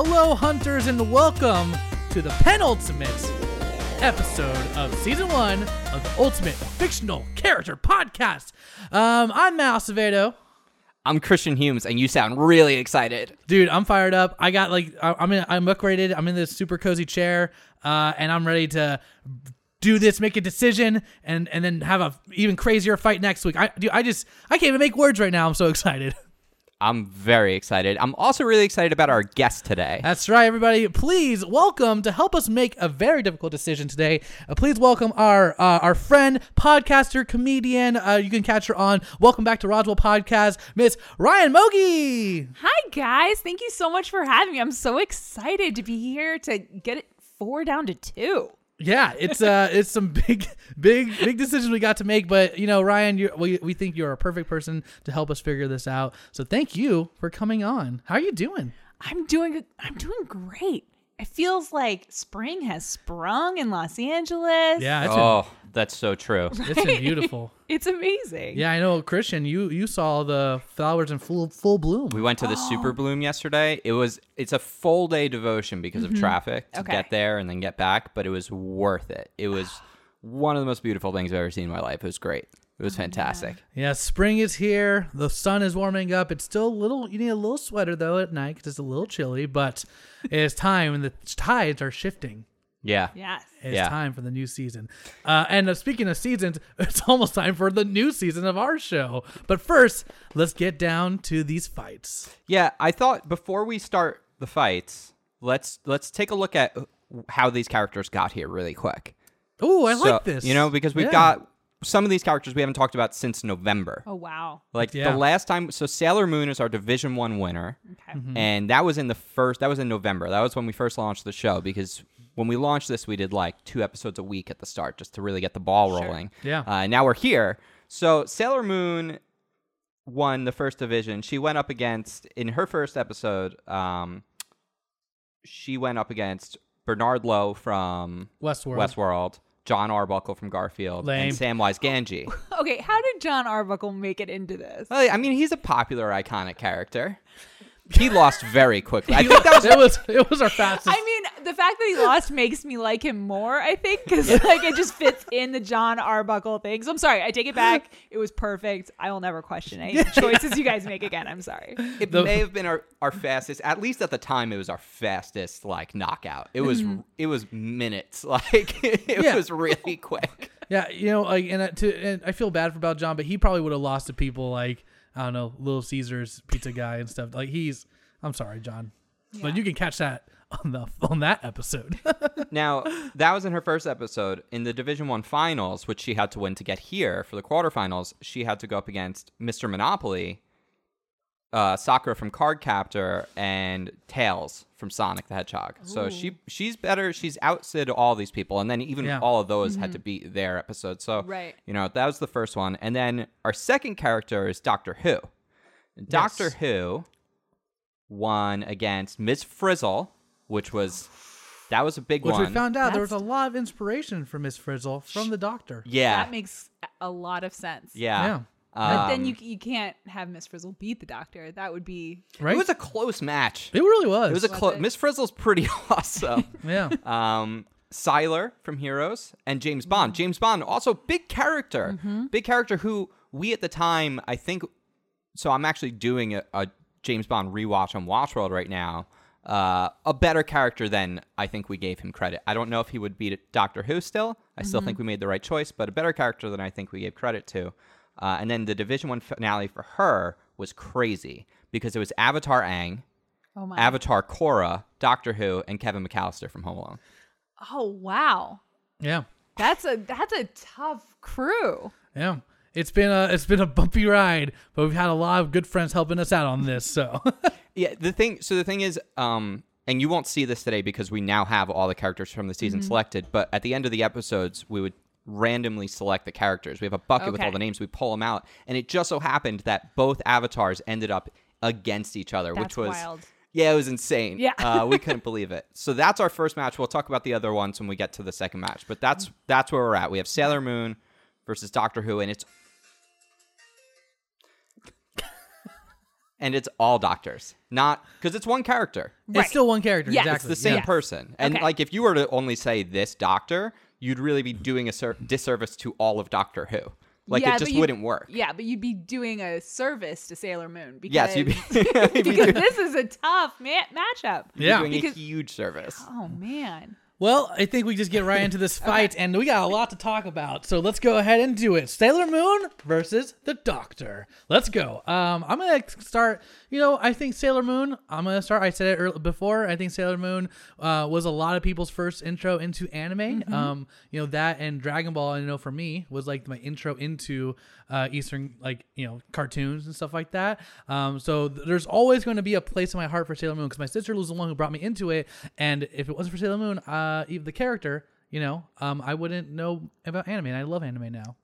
Hello, hunters, and welcome to the penultimate episode of season one of the Ultimate Fictional Character Podcast. Um, I'm Matt Acevedo. I'm Christian Humes, and you sound really excited. Dude, I'm fired up. I got like I- I'm in, I'm upgraded. I'm in this super cozy chair, uh, and I'm ready to do this, make a decision, and and then have a even crazier fight next week. I dude, I just I can't even make words right now. I'm so excited. I'm very excited. I'm also really excited about our guest today. That's right, everybody. Please welcome to help us make a very difficult decision today. Uh, please welcome our uh, our friend, podcaster, comedian. Uh, you can catch her on Welcome Back to Roswell Podcast, Miss Ryan Mogge. Hi, guys. Thank you so much for having me. I'm so excited to be here to get it four down to two. Yeah, it's uh, it's some big, big, big decisions we got to make. But you know, Ryan, you we we think you're a perfect person to help us figure this out. So thank you for coming on. How are you doing? I'm doing I'm doing great. It feels like spring has sprung in Los Angeles. Yeah, it's oh, that's so true. been, it's beautiful. It's amazing. Yeah, I know, Christian. You you saw the flowers in full full bloom. We went to the Super Bloom yesterday. It was it's a full day devotion because of mm-hmm. traffic to Okay. get there and then get back, but it was worth it. It was one of the most beautiful things I've ever seen in my life. It was great. It was oh, fantastic. Yeah, spring is here. The sun is warming up. It's still a little. You need a little sweater though at night because it's a little chilly. But it's time, and the tides are shifting. Yeah. Yes. It's Yeah. time for the new season. Uh, and uh, speaking of seasons, it's almost time for the new season of our show. But first, let's get down to these fights. Yeah, I thought before we start the fights, let's let's take a look at how these characters got here really quick. Oh, I So, like this. You know, because we've Yeah. got some of these characters we haven't talked about since November. Oh wow. Like Yeah. the last time, so Sailor Moon is our Division One winner, Okay. Mm-hmm. and that was in the first. That was in November. That was when we first launched the show because when we launched this, we did like two episodes a week at the start just to really get the ball rolling. Yeah. Uh, now we're here. So Sailor Moon won the first division. She went up against in her first episode. Um, she went up against Bernard Lowe from Westworld. Westworld, John Arbuckle from Garfield, Lame. and Samwise Gamgee. Okay, how did John Arbuckle make it into this? Well, I mean, he's a popular, iconic character. He lost very quickly. I think that was it was it was our fastest. I mean, the fact that he lost makes me like him more. I think because like it just fits in the John Arbuckle thing. So I'm sorry, I take it back. It was perfect. I will never question any choices you guys make again. I'm sorry. it The- may have been our, our fastest. At least at the time, it was our fastest like knockout. It was it was minutes. Like it Yeah. was really quick. Yeah, you know, like, and, uh, to, and I feel bad for about John, but he probably would have lost to people like I don't know, Little Caesars pizza guy and stuff. Like he's, I'm sorry, John, but you can catch that on the on that episode. Now that was in her first episode in the Division One finals, which she had to win to get here for the quarterfinals. She had to go up against Mr. Monopoly, uh, Sakura from Cardcaptor, and Tails from Sonic the Hedgehog. So she she's better. She's outsid all these people, and then even Yeah. all of those had to beat their episode. So Right. you know that was the first one, and then our second character is Doctor Who. And Doctor Yes. Who won against Miss Frizzle, which was that was a big one. Which one. we found out there was a lot of inspiration from Miss Frizzle from the Doctor. yeah, That makes a lot of sense. yeah. Yeah. But then Um, you you can't have Miss Frizzle beat the Doctor. That would be Right? It was a close match. It really was. It was a close. it? Miss Frizzle's pretty awesome. yeah. um, Sylar from Heroes and James Bond. James Bond also big character, big character who we at the time I think. So I'm actually doing a, a James Bond rewatch on Watchworld right now. Uh, a better character than I think we gave him credit. I don't know if he would beat Doctor Who still. I still think we made the right choice, but a better character than I think we gave credit to. Uh, and then the Division One finale for her was crazy because it was Avatar Aang, oh my Avatar Korra, Doctor Who, and Kevin McAllister from Home Alone. oh wow. Yeah. That's a that's a tough crew. Yeah. It's been a it's been a bumpy ride, but we've had a lot of good friends helping us out on this. So Yeah, the thing. So the thing is, um, and you won't see this today because we now have all the characters from the season selected. But at the end of the episodes, we would randomly select the characters. We have a bucket with all the names. We pull them out, and it just so happened that both avatars ended up against each other, which was wild. yeah, it was insane. Yeah. uh, we couldn't believe it. So that's our first match. We'll talk about the other ones when we get to the second match. But that's that's where we're at. We have Sailor Moon versus Doctor Who, and it's and it's all doctors, not because it's one character. Right. It's still one character. Yeah. exactly. It's the same Yeah. person. And Okay. like if you were to only say this doctor, you'd really be doing a ser- disservice to all of Doctor Who. Like Yeah, it just wouldn't work. Yeah, but you'd be doing a service to Sailor Moon because, Yes, you'd be, you'd be because doing, this is a tough ma- matchup. you'd Yeah. doing Because- a huge service. Oh man. Well, I think we just get right into this fight, and we got a lot to talk about. So let's go ahead and do it. Sailor Moon versus the Doctor. Let's go. Um, I'm gonna start. You know, I think Sailor Moon. I'm gonna start. I said it earlier before. I think Sailor Moon uh, was a lot of people's first intro into anime. Um, you know that and Dragon Ball. I know for me was like my intro into uh, Eastern like you know cartoons and stuff like that. Um, so th- there's always going to be a place in my heart for Sailor Moon because my sister was the one who brought me into it, and if it wasn't for Sailor Moon, uh, Uh, even the character, you know, um, I wouldn't know about anime. And I love anime now.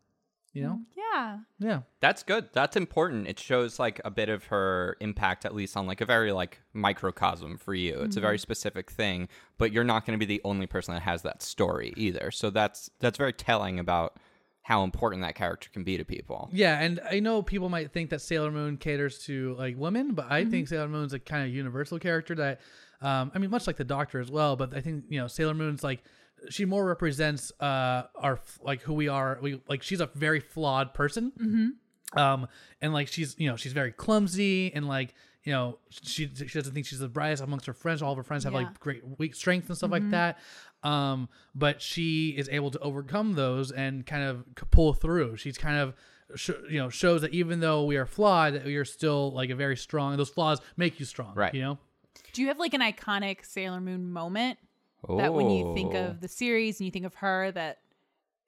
You know, mm, Yeah. yeah, That's good. That's important. It shows like a bit of her impact, at least on like a very like microcosm for you. It's a mm-hmm. very specific thing, but you're not going to be the only person that has that story either. So that's that's very telling about how important that character can be to people. yeah. And I know people might think that Sailor Moon caters to like women, but I think mm-hmm. Sailor Moon's a kind of universal character that, um, I mean, much like the Doctor as well. But I think you know Sailor Moon's like she more represents uh our like who we are. We like she's a very flawed person. um and like she's you know she's very clumsy and like you know she she doesn't think she's the brightest amongst her friends all of her friends have Yeah. like great weak strengths and stuff like that um but she is able to overcome those and kind of pull through she's kind of sh- you know shows that even though we are flawed that we are still like a very strong those flaws make you strong Right. you know Do you have like an iconic Sailor Moon moment that when you think Oh. of the series and you think of her that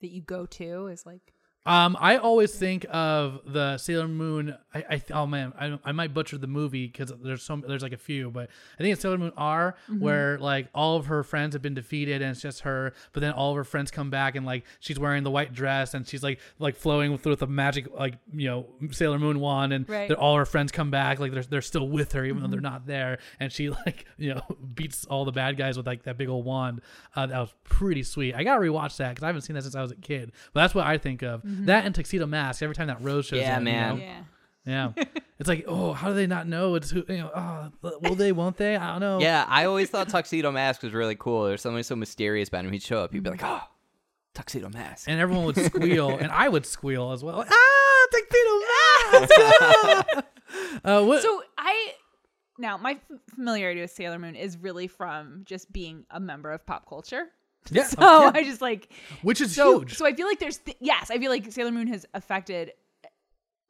that you go to is like Um, I always think of the Sailor Moon. I, I oh man, I, I might butcher the movie because there's some there's like a few, but I think it's Sailor Moon R where like all of her friends have been defeated and it's just her, but then all of her friends come back and like she's wearing the white dress and she's like like flowing with with a magic like you know Sailor Moon wand and Right. all her friends come back like they're they're still with her even though they're not there and she like you know beats all the bad guys with like that big old wand. Uh, that was pretty sweet. I gotta rewatch that because I haven't seen that since I was a kid. But that's what I think of. That and Tuxedo Mask. Every time that Rose shows Yeah, up, you man. know? yeah. yeah. it's like, oh, how do they not know? It's who you know. Oh, will they? Won't they? I don't know. Yeah, I always thought Tuxedo Mask was really cool. There's something so mysterious about him. He'd show up, you'd be like, oh, Tuxedo Mask. And everyone would squeal, and I would squeal as well. Like, ah, Tuxedo Mask. uh, what? So I now my f- familiarity with Sailor Moon is really from just being a member of pop culture. Yeah, So yeah. I just like which is so huge. so I feel like there's th- yes, I feel like Sailor Moon has affected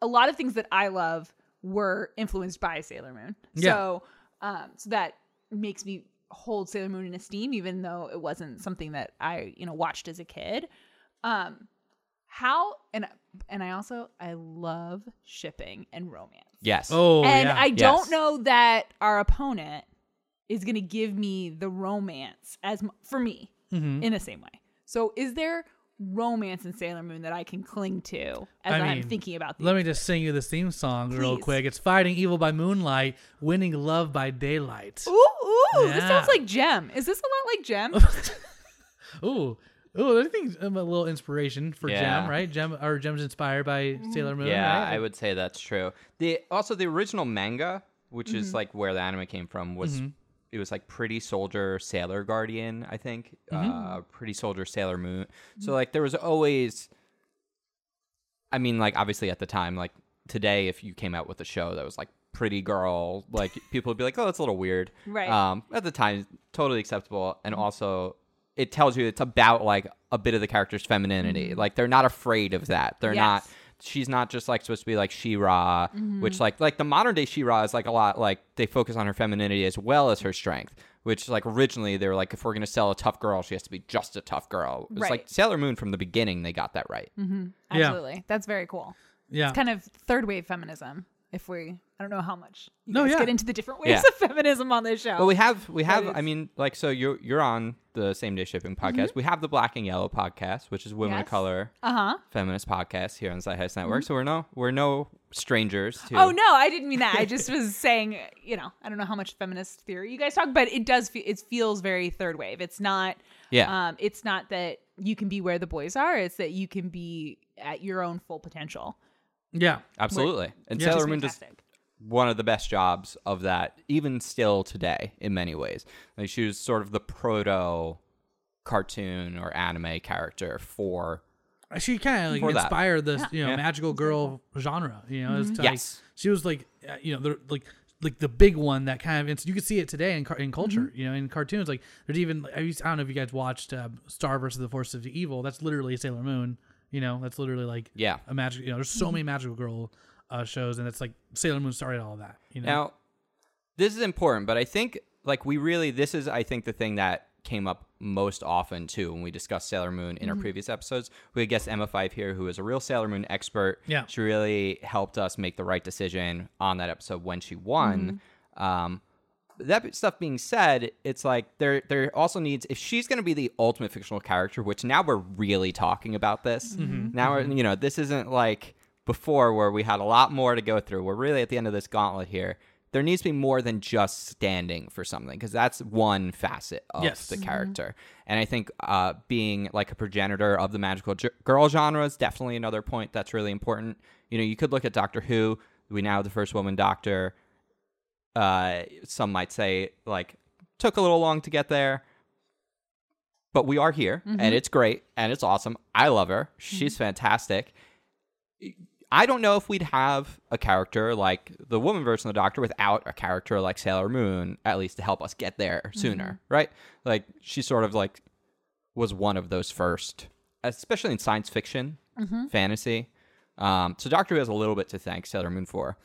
a lot of things that I love were influenced by Sailor Moon. Yeah. So um so that makes me hold Sailor Moon in esteem even though it wasn't something that I, you know, watched as a kid. Um how and and I also I love shipping and romance. Yes. oh, and yeah. I don't know that our opponent is going to give me the romance as for me Mhm. in the same way. So, is there romance in Sailor Moon that I can cling to as I I am mean, thinking about these? Let me just sing you this theme song real quick. It's Fighting Evil by Moonlight, Winning Love by Daylight. Ooh, ooh, this sounds like Jem. Is this a lot like Jem? Ooh. Ooh, I think um, a little inspiration for Yeah. Jem, right? Jem or Jem's inspired by Sailor Moon. Yeah, right? I would say that's true. The also the original manga, which is Mm-hmm. like where the anime came from, was it was like Pretty Soldier, Sailor Guardian, I think. Uh, Pretty Soldier, Sailor Moon. So like there was always. I mean, like obviously at the time, like today, if you came out with a show that was like Pretty Girl, like people would be like, "Oh, that's a little weird." Right. Um, at the time, totally acceptable, and also it tells you it's about like a bit of the character's femininity. Like they're not afraid of that. They're not Yes. She's not just like supposed to be like She-Ra, mm-hmm. which like like the modern day She-Ra is like a lot like they focus on her femininity as well as her strength. Which like originally they were like if we're gonna sell a tough girl, she has to be just a tough girl. It's like Sailor Moon from the beginning they got that right. Mm-hmm. Yeah. Absolutely. That's very cool. yeah. It's kind of third wave feminism. If we, I don't know how much you No, guys yeah. get into the different ways Yeah. of feminism on this show. Well, we have we have. is- I mean, like, so you're you're on the same day shipping podcast. We have the Black and Yellow podcast, which is women of color uh huh. feminist podcast here on ZyteHeist Network. So we're no we're no strangers to. Oh no, I didn't mean that. I just was saying, you know, I don't know how much feminist theory you guys talk, but it does. Fe- it feels very third wave. It's not. Yeah. Um, it's not that you can be where the boys are. It's that you can be at your own full potential. yeah. Absolutely. And Yeah. Sailor Moon does fantastic. One of the best jobs of that, even still today, in many ways. Like she was sort of the proto cartoon or anime character for she kind of like For that. inspired this you know Yeah. magical girl genre you know it's like, Yes. she was like uh, you know the like like the big one that kind of it's, you can see it today in in culture Mm-hmm. you know in cartoons like there's even I, used, I don't know if you guys watched uh, Star versus the Forces of Evil that's literally Sailor Moon you know that's literally like yeah. a magic you know there's so many magical girl uh, shows and it's like Sailor Moon started all that you know Now, this is important, but I think like we really this is I think the thing that came up most often too when we discussed Sailor Moon in our previous episodes. We had guest Emma Five here, who is a real Sailor Moon expert. Yeah. she really helped us make the right decision on that episode when she won. Um, that stuff being said, it's like there there also needs if she's going to be the ultimate fictional character, which now we're really talking about this. Now we're you know this isn't like before where we had a lot more to go through. We're really at the end of this gauntlet here. There needs to be more than just standing for something because that's one facet of Yes. the character. And I think uh, being like a progenitor of the magical gi- girl genre is definitely another point that's really important. You know, you could look at Doctor Who. We now have the first woman doctor uh, some might say like took a little long to get there but we are here and it's great and it's awesome i love her she's fantastic i don't know if we'd have a character like the woman version of the doctor without a character like sailor moon at least to help us get there sooner right like she sort of like was one of those first especially in science fiction fantasy um, so doctor who has a little bit to thank sailor moon for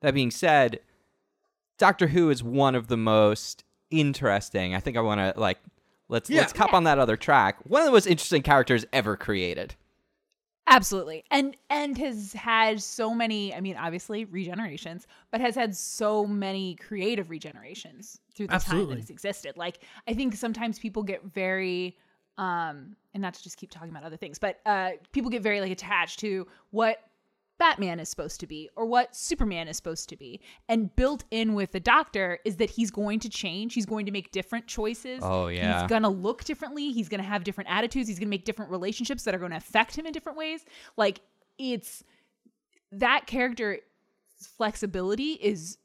that being said Doctor Who is one of the most interesting. I think I want to like let's Yeah. let's hop on that other track. One of the most interesting characters ever created. Absolutely. And and has had so many, I mean, obviously regenerations, but has had so many creative regenerations through the time that it's existed. Like I think sometimes people get very um and not to just keep talking about other things, but uh people get very like attached to what Batman is supposed to be or what Superman is supposed to be. And built in with the doctor is that he's going to change. He's going to make different choices. Oh, yeah. He's going to look differently. He's going to have different attitudes. He's going to make different relationships that are going to affect him in different ways. Like it's that character flexibility is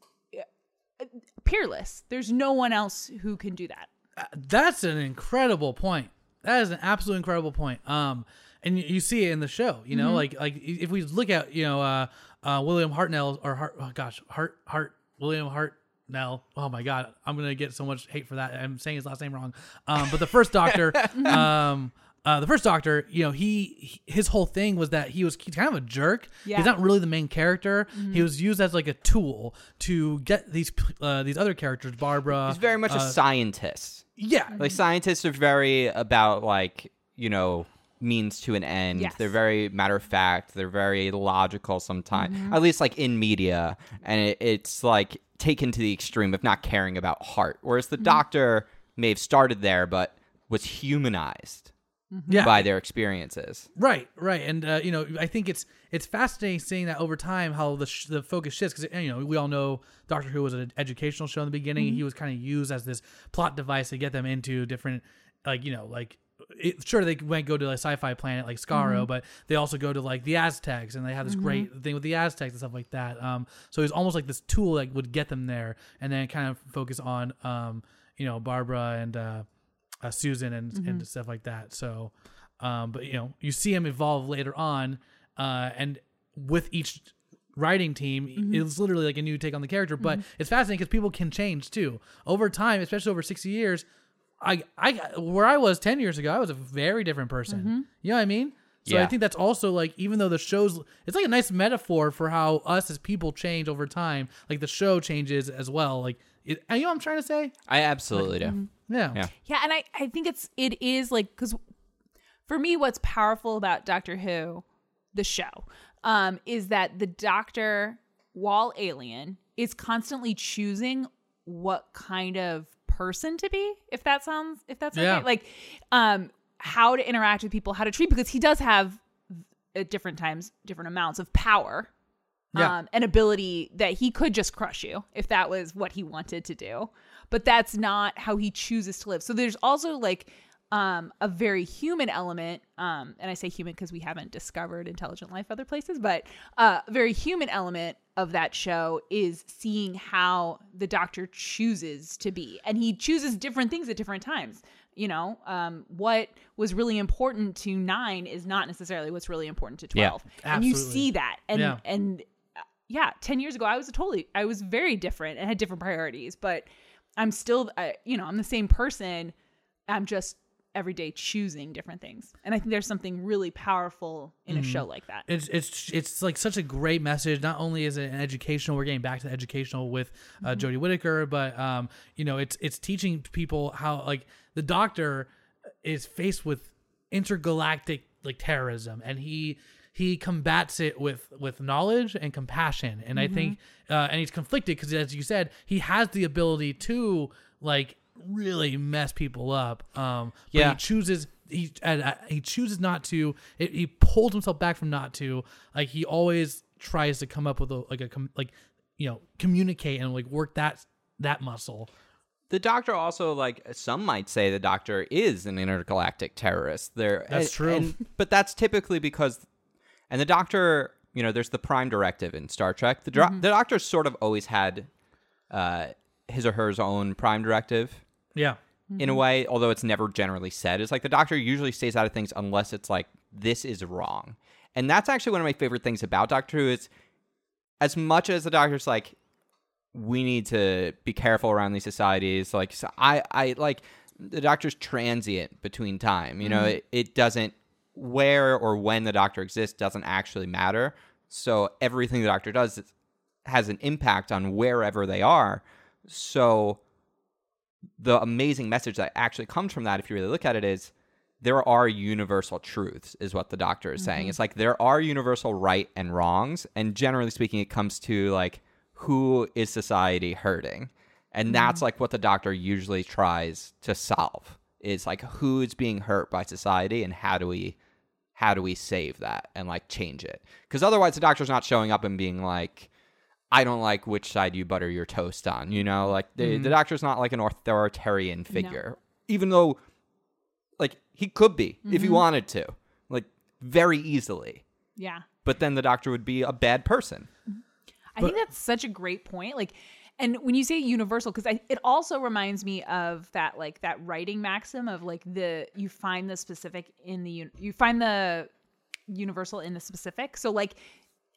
uh, peerless. There's no one else who can do that. That's an incredible point. That is an absolute incredible point. Um, and you, you see it in the show. You know, like like if we look at you know uh, uh, William Hartnell or Hart, oh gosh, Hart Hart William Hartnell. Oh my God, I'm gonna get so much hate for that. I'm saying his last name wrong. Um, but the first Doctor, um. Uh, the first Doctor, you know, he, he his whole thing was that he was he's kind of a jerk. Yeah. He's not really the main character. He was used as like a tool to get these uh, these other characters, Barbara. He's very much a uh, scientist. yeah, Like scientists are very about like, you know, means to an end. Yes. They're very matter of fact. They're very logical sometimes. Mm-hmm. At least like in media. And it, it's like taken to the extreme of not caring about heart. Whereas the mm-hmm. doctor may have started there but was humanized mm-hmm. yeah. by their experiences. Right, right, and uh, you know, I think it's it's fascinating seeing that over time how the sh- the focus shifts because you know we all know Doctor Who was an educational show in the beginning. He was kind of used as this plot device to get them into different, like you know, like it, sure they might go to a sci-fi planet like Skaro, but they also go to like the Aztecs and they have this great thing with the Aztecs and stuff like that. Um, so it's almost like this tool that would get them there, and then kind of focus on um, you know, Barbara and. Uh, uh, Susan and and stuff like that. So, um, but you know, you see him evolve later on, uh, and with each writing team, it's literally like a new take on the character. But it's fascinating because people can change too over time, especially over sixty years. I I where I was ten years ago, I was a very different person. You know what I mean? So I think that's also like even though the show's it's like a nice metaphor for how us as people change over time. Like the show changes as well. Like it, you know what I'm trying to say? I absolutely do. Yeah. Yeah. Yeah, and I I think it's it is like because for me, what's powerful about Doctor Who, the show, um, is that the Doctor, while alien, is constantly choosing what kind of person to be. If that sounds, if that's Yeah. okay, like, um, how to interact with people, how to treat, because he does have at different times different amounts of power. Yeah. Um, an ability that he could just crush you if that was what he wanted to do but that's not how he chooses to live so there's also like um, a very human element, um, and I say human because we haven't discovered intelligent life other places, but uh, a very human element of that show is seeing how the doctor chooses to be, and he chooses different things at different times. You know, um, what was really important to nine is not necessarily what's really important to Yeah, twelve, and you see that, and Yeah. and uh, yeah, ten years ago I was a totally, I was very different and had different priorities, but I'm still, I, you know, I'm the same person. I'm just every day choosing different things, and I think there's something really powerful in a Mm-hmm. show like that. It's it's it's like such a great message. Not only is it an educational, we're getting back to the educational with uh, Jodie Whittaker, but um, you know, it's it's teaching people how like the Doctor is faced with intergalactic like terrorism, and he he combats it with with knowledge and compassion. And I think, uh, and he's conflicted because, as you said, he has the ability to like really mess people up. Um, but Yeah. he chooses he uh, he chooses not to. It, he pulls himself back from not to. Like he always tries to come up with a like a com- like you know communicate and like work that that muscle. The Doctor also, like some might say, the Doctor is an intergalactic terrorist. There, That's and- true. and- but that's typically because, and the Doctor, you know, there's the Prime Directive in Star Trek. The, dro- the Doctor sort of always had uh, his or her own Prime Directive Yeah. in a mm-hmm. way, although it's never generally said. It's like the Doctor usually stays out of things unless it's like this is wrong, and that's actually one of my favorite things about Doctor Who is as much as the Doctor's like we need to be careful around these societies. Like so I, I like the doctor's transient between time. You know, mm-hmm. it, it doesn't where or when the doctor exists doesn't actually matter. So everything the doctor does has an impact on wherever they are. So the amazing message that actually comes from that, if you really look at it, is there are universal truths, is what the doctor is saying. Mm-hmm. It's like there are universal right and wrongs, and generally speaking, it comes to like who is society hurting, and that's mm-hmm. like what the doctor usually tries to solve. Is like who is being hurt by society, and how do we how do we save that and like change it? Because otherwise, the doctor's not showing up and being like. I don't like which side you butter your toast on. You know, like the, the mm-hmm. doctor's not like an authoritarian figure, even though, like, he could be if he mm-hmm. wanted to, like, very easily. Yeah. But then the doctor would be a bad person. I think that's such a great point. Like, and when you say universal, because it also reminds me of that, like that writing maxim of like the you find the specific in the un- you find the universal in the specific. So like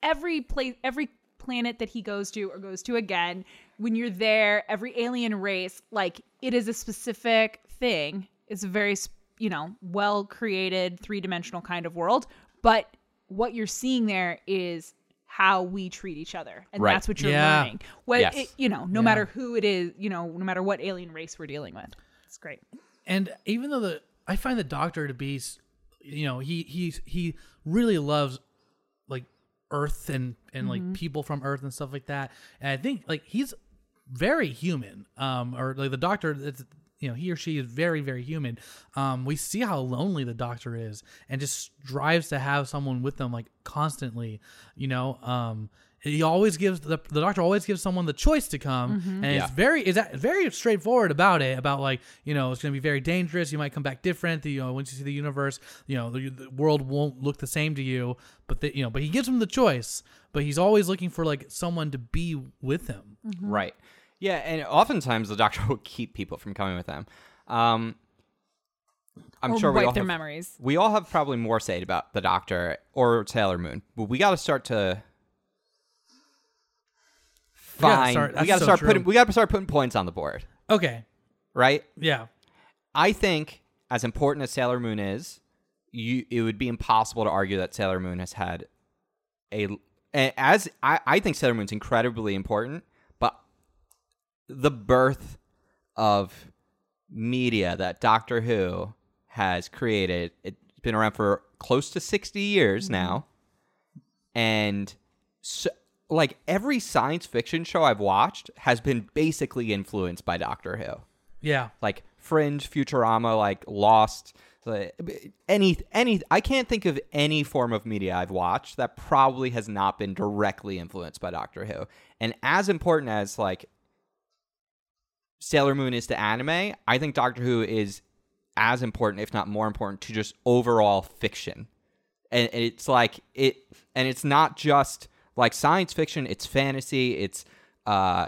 every place, every planet that he goes to or goes to again, when you're there, every alien race, like it is a specific thing. It's a very you know well created three dimensional kind of world, but what you're seeing there is how we treat each other and Right. that's what you're Yeah. learning what Yes. it, you know no Yeah. matter who it is you know no matter what alien race we're dealing with it's great and even though the I find the doctor to be, you know, he he he really loves like Earth and and like people from Earth and stuff like that. And I think like he's very human. Um, or like the doctor, it's, you know, he or she is very very human. Um, we see how lonely the doctor is, and just strives to have someone with them like constantly. You know, um. He always gives the, the doctor always gives someone the choice to come, and Yeah. it's very is that very straightforward about it. About like you know it's going to be very dangerous. You might come back different. The, you know once you see the universe, you know the, the world won't look the same to you. But the, you know, but he gives him the choice. But he's always looking for like someone to be with him. Right. Yeah, and oftentimes the doctor will keep people from coming with them. Um, I'm or sure we all their have, memories we all have probably more say about the doctor or Sailor Moon, but we got to start to We gotta start- We got to so start true. putting. We got to start putting points on the board, Okay, right? yeah, I think as important as Sailor Moon is, you it would be impossible to argue that Sailor Moon has had a a- as I, I think Sailor Moon's incredibly important, but the birth of media that Doctor Who has created, it's been around for close to 60 years mm-hmm. now. And so, like every science fiction show I've watched has been basically influenced by Doctor Who yeah. like Fringe, Futurama, like Lost, any any. I can't think of any form of media I've watched that probably has not been directly influenced by Doctor Who. And as important as like Sailor Moon is to anime, I think Doctor Who is as important, if not more important, to just overall fiction. And and it's like it, and it's not just like science fiction. It's fantasy. It's uh,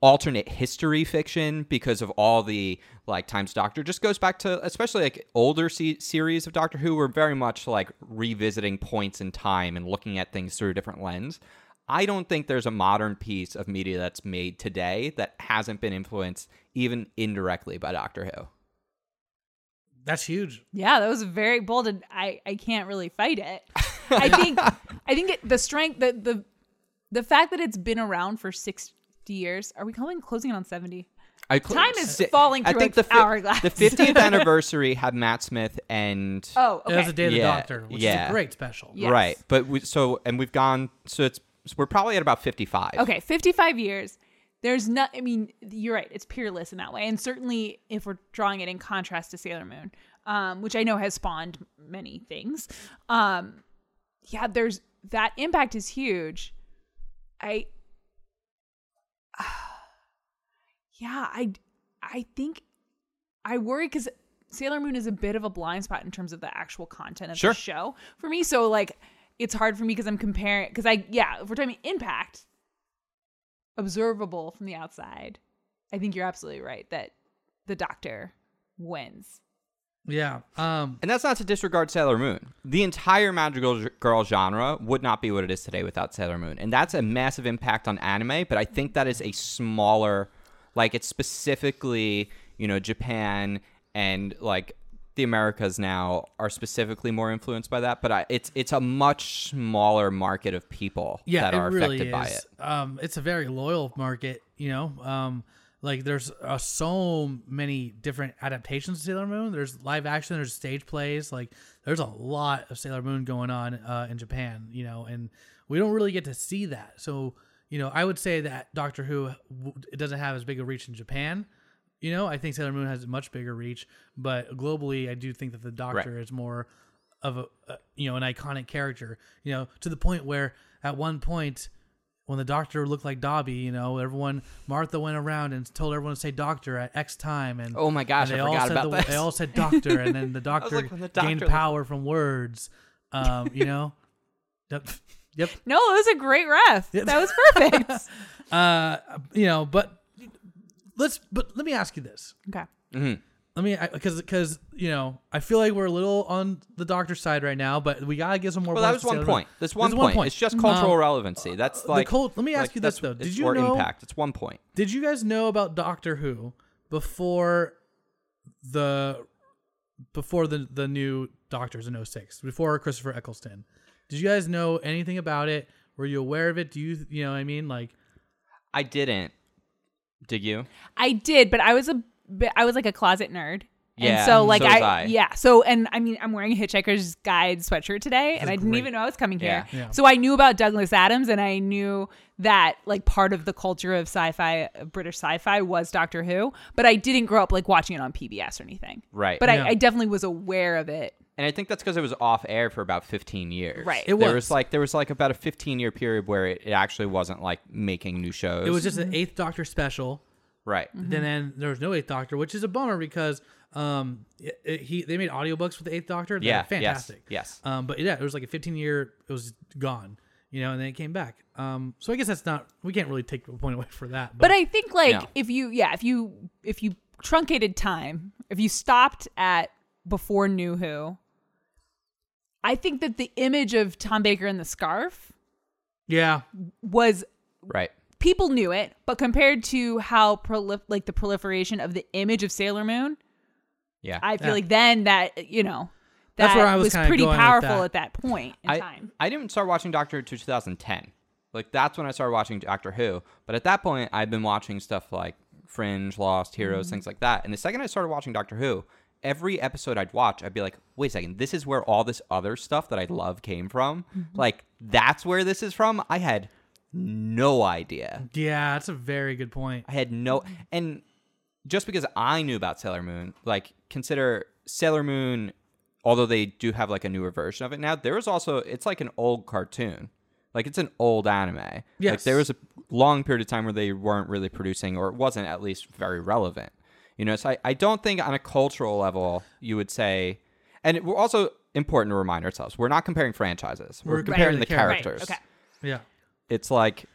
alternate history fiction because of all the like times Doctor just goes back to especially like older se- series of Doctor Who were very much like revisiting points in time and looking at things through a different lens. I don't think there's a modern piece of media that's made today that hasn't been influenced even indirectly by Doctor Who. That's huge. Yeah, that was very bold, and I I can't really fight it. I think I think it, the strength the the the fact that it's been around for sixty years. Are we calling closing it on seventy? I, Time is falling I through think an the fi- hourglass. The 50th anniversary had Matt Smith and Oh, It was okay. the Day of the Yeah, Doctor, which is a great special. Yes. right, but we, so and we've gone so it's so we're probably at about 55. Okay, 55 years. There's not, I mean, you're right. It's peerless in that way. And certainly if we're drawing it in contrast to Sailor Moon, um, which I know has spawned many things, um, yeah, there's that impact is huge. I, yeah, I, I think I worry because Sailor Moon is a bit of a blind spot in terms of the actual content of Sure. the show for me. So like, it's hard for me because I'm comparing because I yeah, if we're talking impact, observable from the outside, I think you're absolutely right that the Doctor wins. Yeah. Um. And that's not to disregard Sailor Moon. The entire magical girl genre would not be what it is today without Sailor Moon. And that's a massive impact on anime, but I think that is a smaller like it's specifically, you know, Japan and like the Americas now are specifically more influenced by that, but I, it's it's a much smaller market of people Yeah, that are really affected is. by it. Um, it's a very loyal market. You know, um, like there's uh, so many different adaptations of Sailor Moon. There's live action. There's stage plays. Like there's a lot of Sailor Moon going on uh, in Japan. You know, and we don't really get to see that. So you know, I would say that Doctor Who it doesn't have as big a reach in Japan. You know, I think Sailor Moon has a much bigger reach, but globally, I do think that the Doctor is more of a, a you know an iconic character. You know, to the point where at one point when the Doctor looked like Dobby, you know, everyone Martha went around and told everyone to say Doctor at X time, and Oh my gosh, and I they all forgot said about the, this. They all said Doctor, and then the Doctor like, when the gained Doctor- power from words. Um, you know, Yep. yep. No, it was a great ref. Yeah. That was perfect. Uh, you know, but let's. But let me ask you this. okay. Let me, because because you know, I feel like we're a little on the doctor's side right now, but we gotta give some more. Well, that was to one Sailor Moon. point. That's one, There's point. It's just cultural Um, relevancy. That's like cult- let me ask like, you this, though. Did it's- you or know- impact? It's one point. Did you guys know about Doctor Who before the before the the new Doctors in 06, before Christopher Eccleston? Did you guys know anything about it? Were you aware of it? Do you you know what I mean? Like I didn't. Did you? I did, but I was a bit, I was like a closet nerd. Yeah, and so like so I, I. yeah so and I mean I'm wearing a Hitchhiker's Guide sweatshirt today and I didn't great. even know I was coming here Yeah. Yeah. so I knew about Douglas Adams and I knew that like part of the culture of sci-fi uh, British sci-fi was Doctor Who but I didn't grow up like watching it on PBS or anything Right. but Yeah. I, I definitely was aware of it and I think that's because it was off air for about 15 years. Right. It There was. was like there was like about a 15 year period where it, it actually wasn't like making new shows. it was just an Eighth Doctor special. Right. Mm-hmm. Then then there was no Eighth Doctor, which is a bummer because um it, it- he they made audiobooks for the Eighth Doctor. They're Yeah. fantastic. Yes. Yes. Um, but yeah, it was like a 15 year. It was gone. You know, and then it came back. Um, so I guess that's not. We can't really take a point away for that. But I think like No. if you yeah, if you if you truncated time, if you stopped at before New Who, I think that the image of Tom Baker in the scarf yeah, was Right. People knew it, but compared to how prolif- like the proliferation of the image of Sailor Moon, Yeah. I feel Yeah. like then that you know that That's where I was kinda pretty powerful that. at that point in I, time. I didn't start watching Doctor Who to 2010. Like that's when I started watching Doctor Who. But at that point, I'd been watching stuff like Fringe, Lost, Heroes, Mm-hmm. things like that. And the second I started watching Doctor Who, every episode I'd watch, I'd be like, "Wait a second, this is where all this other stuff that I love came from. Mm-hmm. Like that's where this is from." I had no idea. yeah, that's a very good point. I had no and just because I knew about Sailor Moon, like consider Sailor Moon although they do have like a newer version of it now, there was also it's like an old cartoon. Like it's an old anime. Like there was a long period of time where they weren't really producing or it wasn't at least very relevant. You know, so I, I don't think on a cultural level you would say, and it- we're also important to remind ourselves we're not comparing franchises. We're, We're comparing comparing the the char- Right. characters. Okay. Yeah. It's like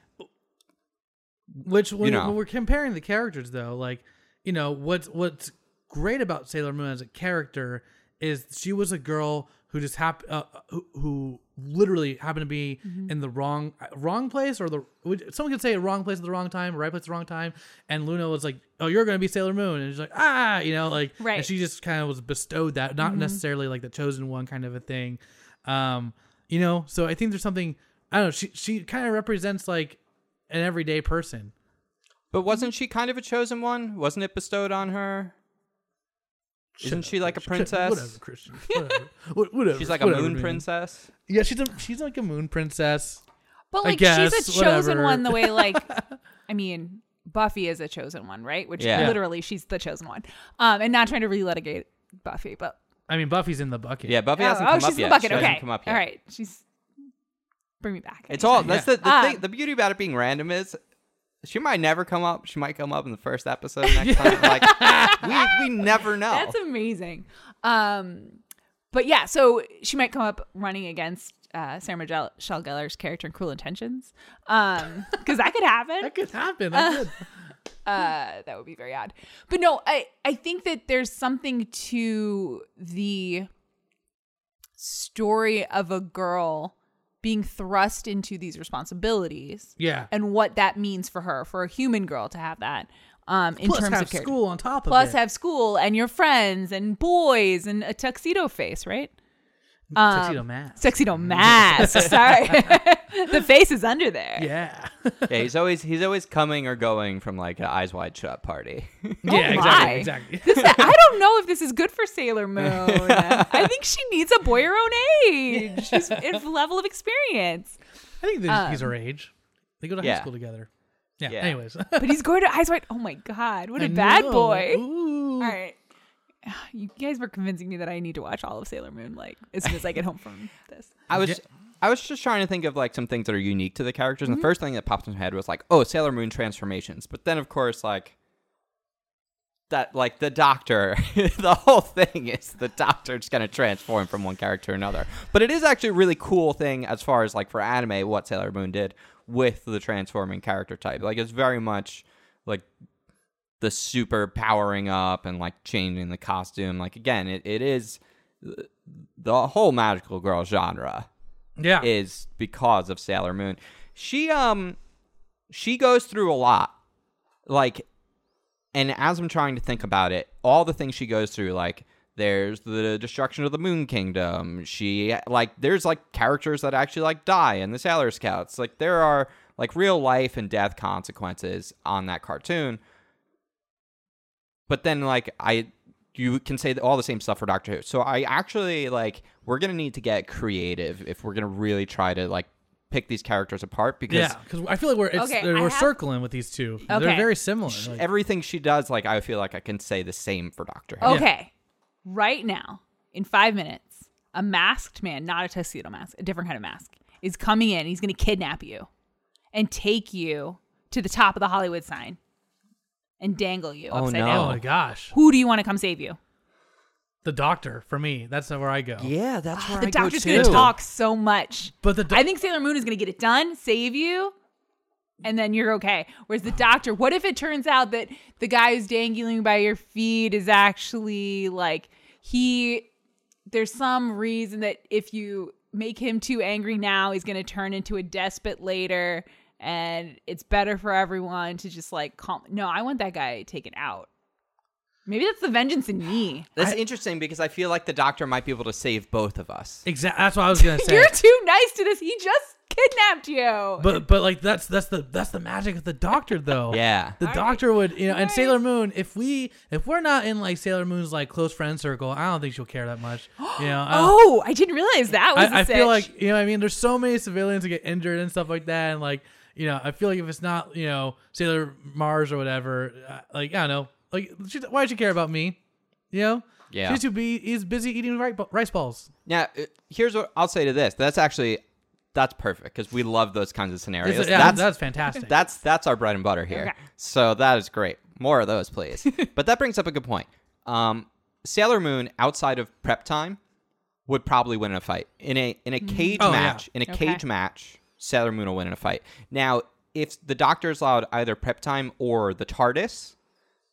Which when, know. when we're comparing the characters though, like you know what's what's great about Sailor Moon as a character is she was a girl who just happened uh, who, who literally happened to be Mm-hmm. in the wrong wrong place or the someone could say a wrong place at the wrong time, right place at the wrong time, and Luna was like, "Oh, you're gonna be Sailor Moon," and she's like, "Ah," you know, like, Right. and she just kind of was bestowed that, not necessarily like the chosen one kind of a thing, um, you know. So I think there's something I don't know. She she kind of represents like an everyday person. But wasn't she kind of a chosen one? Wasn't it bestowed on her? Isn't she like a princess? Whatever, Christian. Whatever. Whatever. She's like a moon man. princess. Yeah, she's a she's like a moon princess. But I like she's a chosen whatever. one the way like I mean Buffy is a chosen one, right? Which Yeah. literally she's the chosen one. Um and not trying to relitigate Buffy, but I mean, Buffy's in the bucket. Yeah, Buffy oh, hasn't oh, come she's up in yet. the bucket. She hasn't okay. come up yet. All right. She's bring me back. It's all anytime. that's the the, thing, the beauty about it being random is she might never come up. She might come up in the first episode next time. Like we we never know. That's amazing. Um, but yeah, so she might come up running against uh, Sarah Michelle Michelle Gellar's character in Cruel Intentions, um, because that could happen. that could happen. That could. uh, that would be very odd. But no, I I think that there's something to the story of a girl being thrust into these responsibilities Yeah. and what that means for her, for a human girl to have that. Um, in Plus terms of character. school on top of Plus it. have school and your friends and boys and a tuxedo face, right? Um, tuxedo mask. Tuxedo mask. Sorry, the face is under there. Yeah. yeah, he's always he's always coming or going from like an eyes wide shut party. yeah. Oh my. Exactly. Exactly. This, I don't know if this is good for Sailor Moon. I think she needs a boy her own age. She's in level of experience. I think that he's Um, her age. They go to high Yeah. school together. Yeah. Yeah. Anyways. But he's going to Eyes Wide. Oh my god, what a I bad know. boy! Ooh. All right, you guys were convincing me that I need to watch all of Sailor Moon like as soon as I get home from this. I was I was just trying to think of like some things that are unique to the characters, Mm-hmm. and the first thing that popped in my head was like, oh, Sailor Moon transformations. But then of course like that like the doctor the whole thing is the doctor just gonna transform from one character to another but it is actually a really cool thing as far as like for anime what sailor moon did with the transforming character type like it's very much like the super powering up and like changing the costume like again it, it is the whole magical girl genre Yeah. is because of Sailor Moon. She um she goes through a lot. Like and as I'm trying to think about it, all the things she goes through like there's the destruction of the Moon Kingdom. She like there's like characters that actually like die in the Sailor Scouts. Like there are like real life and death consequences on that cartoon. But then like I you can say all the same stuff for Doctor Who. So I actually like we're gonna need to get creative if we're gonna really try to like pick these characters apart because Yeah, because I feel like we're it's, Okay, we're have- circling with these two. They're very similar. sh- Like, everything she does, like I feel like I can say the same for Doctor Who. Okay, right now, in five minutes, a masked man, not a tuxedo mask, a different kind of mask, is coming in. He's going to kidnap you and take you to the top of the Hollywood sign and dangle you Oh, upside no. oh down. my gosh, Who do you want to come save you? the doctor for me. That's where I go. Yeah, that's ah, where the I go doctor's too. going to talk so much. But the do- I think Sailor Moon is going to get it done, save you, and then you're okay. Whereas the doctor, what if it turns out that the guy who's dangling by your feet is actually like he there's some reason that if you make him too angry now, he's going to turn into a despot later and it's better for everyone to just like calm. No, I want that guy taken out. Maybe that's the vengeance in me. That's interesting because I feel like the Doctor might be able to save both of us. exactly. That's what I was gonna say. You're too nice to this. He just kidnapped you. but but like that's that's the that's the magic of the doctor though. Yeah. The All doctor would you know, and All right. Sailor Moon. If we if we're not in like Sailor Moon's like close friend circle, I don't think she'll care that much. You know. I Oh, I didn't realize that was. a I, I feel sitch. like you know I mean there's so many civilians that get injured and stuff like that and like you know I feel like if it's not you know Sailor Mars or whatever uh, like I don't know like she, why does she care about me you know Yeah. she's too be he's busy eating rice balls Now, uh, here's what I'll say to this. That's actually that's perfect because we love those kinds of scenarios. It's- yeah, that's that's fantastic that's that's our bread and butter here. Okay. So that is great. more of those, please. but that brings up a good point. Um, Sailor Moon, outside of prep time, would probably win in a fight in a in a cage Oh, yeah. match. In a Okay. cage match, Sailor Moon will win in a fight. Now, if the Doctor's allowed either prep time or the TARDIS,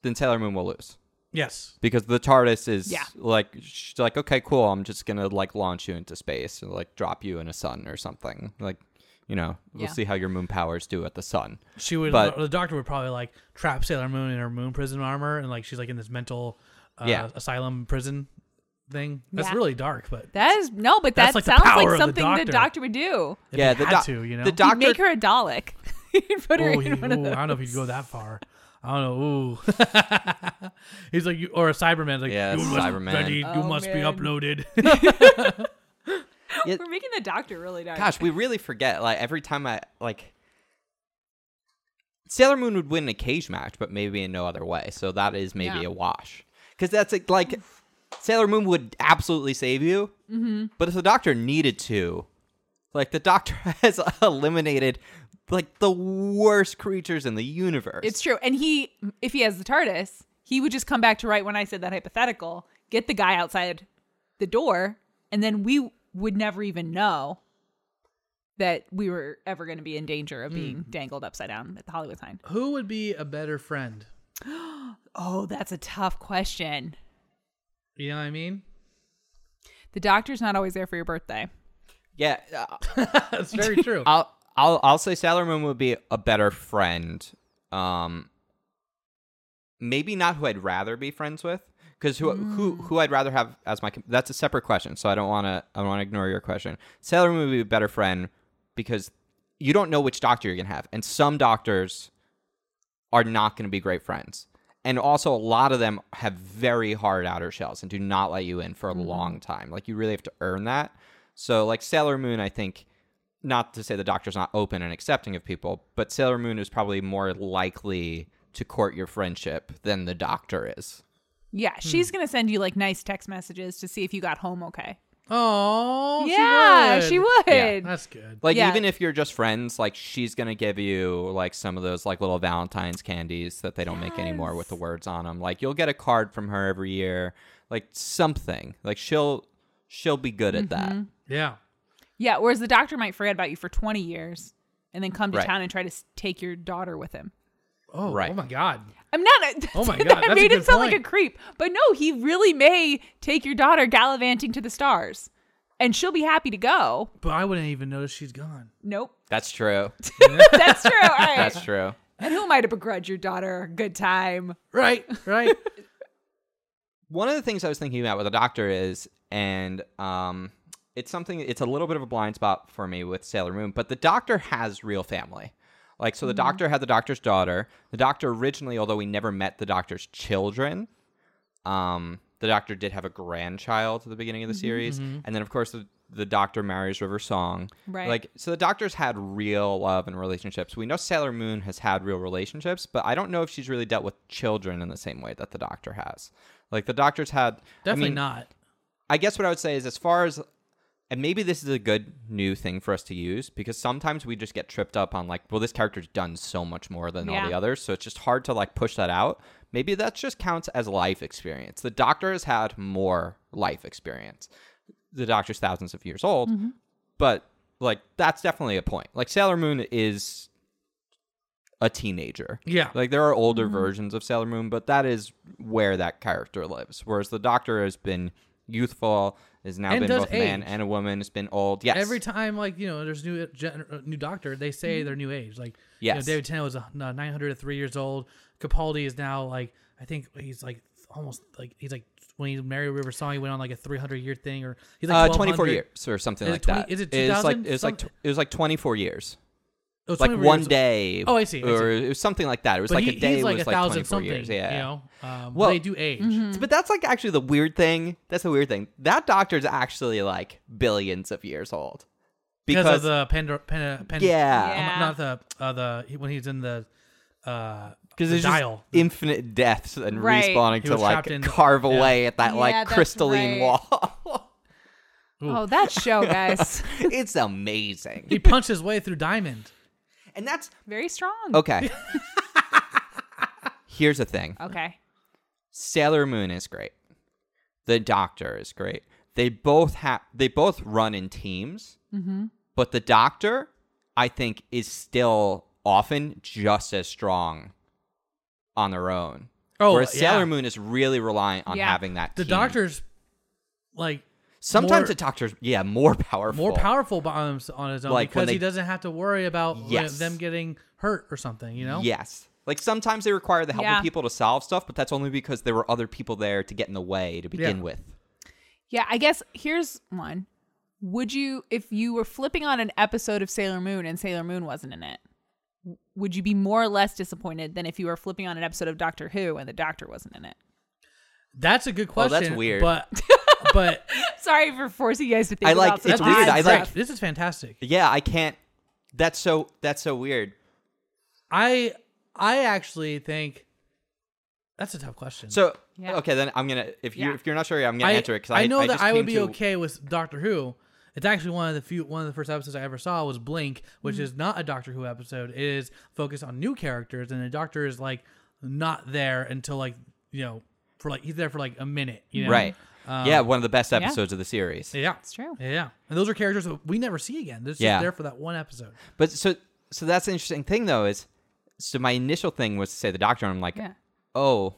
then Sailor Moon will lose Yes. because the TARDIS is Yeah. like she's like okay, cool. I'm just gonna like launch you into space and like drop you in a sun or something. Like, you know, we'll Yeah. see how your moon powers do at the sun. She would. But- the doctor would probably like trap Sailor Moon in her moon prison armor, and like she's like in this mental uh, Yeah. asylum prison thing. That's Yeah. really dark, but That is no, but That's that like the sounds power like of the something the doctor. doctor would do. if yeah, he the had doc- to, you know. the He'd doctor make her a Dalek. He'd put her Ooh, in he- one of ooh, those. I don't know if he'd go that far. I don't know. Ooh. He's like, you, or a Cyberman's like, Yeah, you must, Cyberman. Betty, you Oh, must be man. uploaded. Yeah. We're making the doctor really dark. Gosh, we really forget. Like every time I like Sailor Moon would win a cage match, but maybe in no other way. So that is maybe Yeah. a wash. Because that's like, like Sailor Moon would absolutely save you. Mm-hmm. But if the Doctor needed to, like the Doctor has eliminated like the worst creatures in the universe. It's true. And he, if he has the TARDIS, he would just come back to right when I said that hypothetical, get the guy outside the door, and then we would never even know that we were ever going to be in danger of being dangled upside down at the Hollywood sign. Who would be a better friend? Oh, that's a tough question. You know what I mean? The doctor's not always there for your birthday. yeah. uh, That's very true. I'll I'll I'll say Sailor Moon would be a better friend. Um, maybe not who I'd rather be friends with, because who who who I'd rather have as my that's a separate question. So I don't want to I don't want to ignore your question. Sailor Moon would be a better friend because you don't know which doctor you're gonna have, and some doctors are not gonna be great friends. And also, a lot of them have very hard outer shells and do not let you in for a mm-hmm. long time. Like you really have to earn that. So, like Sailor Moon, I think not to say the doctor's not open and accepting of people, but Sailor Moon is probably more likely to court your friendship than the doctor is. Yeah, she's hmm. going to send you like nice text messages to see if you got home okay. Oh, yeah, she she would. would. Yeah. That's good. Like Yeah. even if you're just friends, like she's gonna give you like some of those like little Valentine's candies that they don't make anymore with the words on them. Like you'll get a card from her every year, like something. Like she'll she'll be good at that. Mm-hmm. Yeah. Yeah, whereas the doctor might forget about you for 20 years and then come to Right. town and try to s- take your daughter with him. Oh, oh Right. oh my God. I'm not. Oh my that God, that's made him good sound like a creep. But no, he really may take your daughter gallivanting to the stars, and she'll be happy to go. But I wouldn't even notice she's gone. Nope, That's true. that's true. All right. That's true. And who am I to begrudge your daughter a good time? Right. Right. one of the things I was thinking about with the doctor is, and um, it's something. It's a little bit of a blind spot for me with Sailor Moon, but the doctor has real family. Like, so the mm-hmm. doctor had the doctor's daughter. The doctor originally, although we never met the doctor's children, um, the doctor did have a grandchild at the beginning of the mm-hmm. series, mm-hmm. and then of course the the doctor marries River Song. Right. Like, so the doctor's had real love and relationships. We know Sailor Moon has had real relationships, but I don't know if she's really dealt with children in the same way that the doctor has. Like the doctor's had Definitely I mean, not. I guess what I would say is as far as and maybe this is a good new thing for us to use because sometimes we just get tripped up on like, well, this character's done so much more than all the others, so it's just hard to like push that out. Maybe that just counts as life experience. The doctor has had more life experience. The doctor's thousands of years old, mm-hmm. but like that's definitely a point. Like Sailor Moon is a teenager. Yeah. Like there are older mm-hmm. versions of Sailor Moon, but that is where that character lives. Whereas the Doctor has been youthful, has now And been both a man age. and a woman. It's been old. Yes. Every time, like you know, there's new gen- uh, new doctor, they say Mm-hmm. their new age. Like, you know, David Tennant was uh, 903 years old. Capaldi is now like, I think he's like almost like he's like when he married River Song, he went on like a 300 year thing, or he's like uh, 24 years or something like 20 that. is it It was like 2000? it was like it was like 24 years. It was Like one years- day. Oh, I see, I Or see. it was something like that. It was But like he, a day he's like was a like thousand 24 something. years. Yeah. You know, um, Well- they do age. But that's like actually the weird thing. That's the weird thing. That doctor's actually like billions of years old. because of the Pandora, Pen, Pen, Yeah. Yeah. um, not the uh, the when he's in the uh because the there's just dial. infinite deaths and Right. respawning to like in- carve yeah. away at that Yeah, like crystalline right. wall. Oh, that show, guys. it's amazing. he punched his way through diamond. And that's Very strong. okay. Here's the thing. Okay. Sailor Moon is great. The Doctor is great. They both have they both run in teams. Mm-hmm. But the Doctor, I think, is still often just as strong on their own. Oh, Whereas yeah. Sailor Moon is really reliant on Yeah. having that. The team. doctor's like Sometimes more- the Doctor's yeah more powerful. more powerful on on his own Like, when because they- he doesn't have to worry about Yes. them getting hurt or something. You know. Yes. Like sometimes they require the help Yeah. of people to solve stuff, but that's only because there were other people there to get in the way to begin Yeah. with. Yeah, I guess here's one. Would you, if you were flipping on an episode of Sailor Moon and Sailor Moon wasn't in it, would you be more or less disappointed than if you were flipping on an episode of Doctor Who and the Doctor wasn't in it? That's a good Oh, question. that's weird. But but Sorry for forcing you guys to think I like- about it's weird. I stuff. like- this is fantastic. Yeah, I can't. That's so. That's so weird. I I actually think that's a tough question. So Yeah. okay, then I'm gonna. If you Yeah. if you're not sure, I'm gonna I, answer it because I I, know I that just I would be to- okay with Doctor Who. It's actually one of the few one of the first episodes I ever saw was Blink, which mm. is not a Doctor Who episode. It is focused on new characters, and the Doctor is like not there until like you know for like he's there for like a minute. You know? Right. Um, yeah, one of the best episodes of the series. Yeah. It's true. Yeah, yeah. And those are characters that we never see again. They're just Yeah. there for that one episode. But so so that's the interesting thing though is so my initial thing was to say the Doctor, and I'm like, Yeah. oh,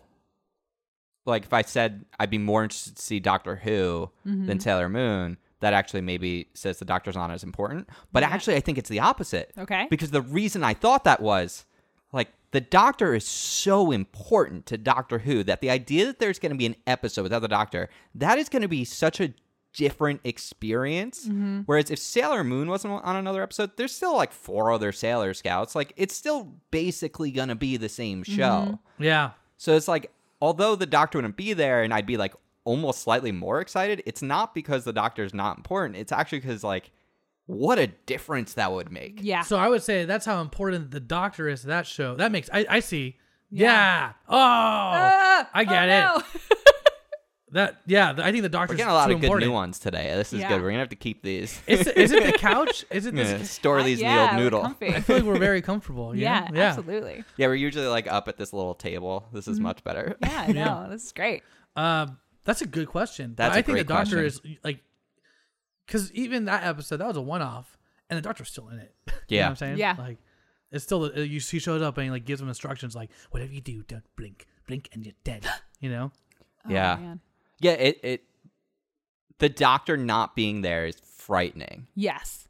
like if I said I'd be more interested to see Doctor Who Mm-hmm. than Sailor Moon, that actually maybe says the Doctor's not as important. But Yeah. actually, I think it's the opposite. Okay. Because the reason I thought that was like the Doctor is so important to Doctor Who that the idea that there's going to be an episode without the Doctor, that is going to be such a different experience. Mm-hmm. Whereas if Sailor Moon wasn't on another episode, there's still like four other Sailor Scouts. Like it's still basically going to be the same Mm-hmm. show. Yeah. So it's like, although the Doctor wouldn't be there and I'd be like almost slightly more excited, it's not because the Doctor's not important. It's actually because like, what a difference that would make. Yeah. So I would say that's how important the Doctor is to that show. That makes I, I see. Yeah. Yeah. Oh, Ah, I get oh, it. no. That yeah. I think the We're getting a lot too of good important. new ones today. This is Yeah. good. We're gonna have to keep these. Is, is it the couch? Is it Yeah, store these in the old noodle. I feel like we're very comfortable. you yeah, know? yeah. absolutely. Yeah, we're usually like up at this little table. This Mm-hmm. is much better. Yeah, I know. This is great. Um, that's a good question. But That's I a think the great Doctor question. is like, because even that episode that was a one-off, and the Doctor's still in it. you know Yeah. what I'm saying? Yeah. Like, it's still uh, you. He shows up and he like gives them instructions like, whatever you do, don't blink, blink, and you're dead. You know? Oh, Yeah. man. Yeah, it it the doctor not being there is frightening. Yes.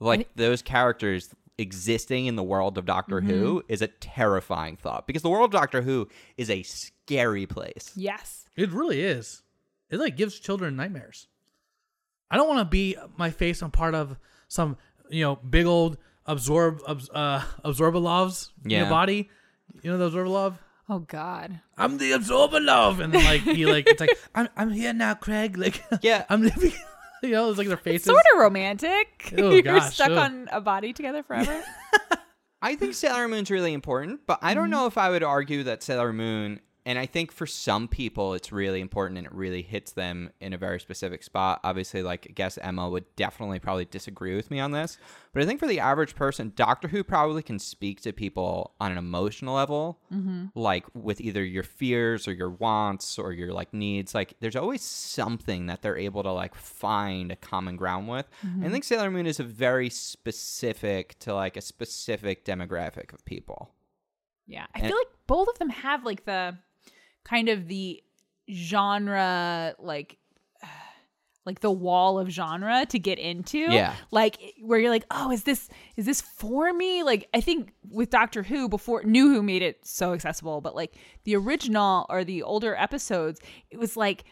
Like those characters existing in the world of Doctor Who Mm-hmm. is a terrifying thought because the world of Doctor Who is a scary place. Yes. It really is. It like gives children nightmares. I don't want to be my face on part of some you know big old absorb abs- uh Abzorbaloffs in your body. You know the Abzorbaloff. Oh God. I'm the Abzorbaloff, and then like he like it's like I'm I'm here now, Craig. Like Yeah. I'm living. You know, it's like their faces. Sort of romantic. Oh, You're gosh, stuck ugh. on a body together forever. I think Sailor Moon's really important, but I don't Mm-hmm. know if I would argue that Sailor Moon, and I think for some people it's really important and it really hits them in a very specific spot. Obviously, like I guess Emma would definitely probably disagree with me on this, but I think for the average person, Doctor Who probably can speak to people on an emotional level, Mm-hmm. like with either your fears or your wants or your like needs. Like there's always something that they're able to like find a common ground with. Mm-hmm. I think Sailor Moon is a very specific to like a specific demographic of people. yeah. I And- feel like both of them have like the kind of the genre like like the wall of genre to get into. Yeah. Like where you're like, oh, is this is this for me? Like I think with Doctor Who before New Who made it so accessible, but like the original or the older episodes, it was like,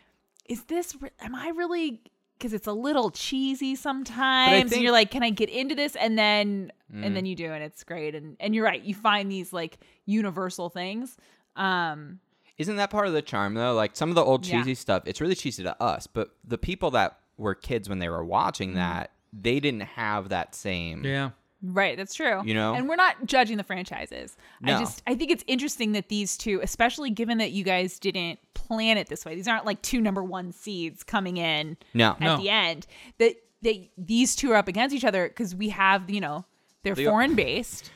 is this am I really because it's a little cheesy sometimes. and think- Mm. you're like, can I get into this? And then and then you do, and it's great. And and you're right, you find these like universal things. Um, Isn't that part of the charm though? Like some of the old Yeah. cheesy stuff, it's really cheesy to us, but the people that were kids when they were watching Mm-hmm. that, they didn't have that same. Yeah. Right, that's true. You know? and we're not judging the franchises. No. I just I think it's interesting that these two, especially given that you guys didn't plan it this way, these aren't like two number one seeds coming in No. at No. the end. That they these two are up against each other because we have you know they're They- foreign based,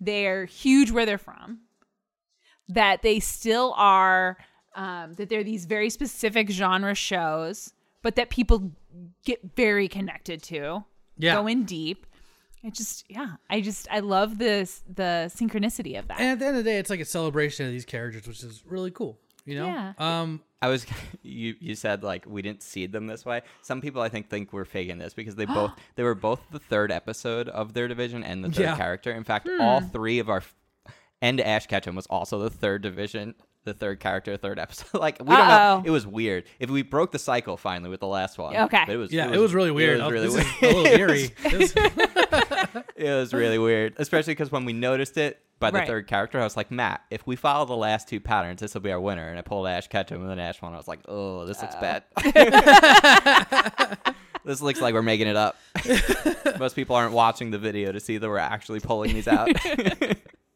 they're huge where they're from. That they still are um, that they're these very specific genre shows, but that people get very connected to. Yeah. Go in deep. I just yeah, I just I love this the synchronicity of that. And at the end of the day, it's like a celebration of these characters, which is really cool. You know? Yeah. Um, I was you you said like we didn't seed them this way. Some people I think think we're faking this because they both they were both the third episode of their division and the third Yeah. character. In fact, all three of our and Ash Ketchum was also the third division, the third character, third episode. like we don't know. It was weird. If we broke the cycle finally with the last one. Okay. But it was yeah, it was, really weird. It was really this weird. a little eerie. This- it was really weird, especially because when we noticed it by the Right. third character, I was like, Matt, if we follow the last two patterns, this will be our winner. And I pulled Ash Ketchum and then Ash one. I was like, oh, this looks uh. bad. this looks like we're making it up. Most people aren't watching the video to see that we're actually pulling these out.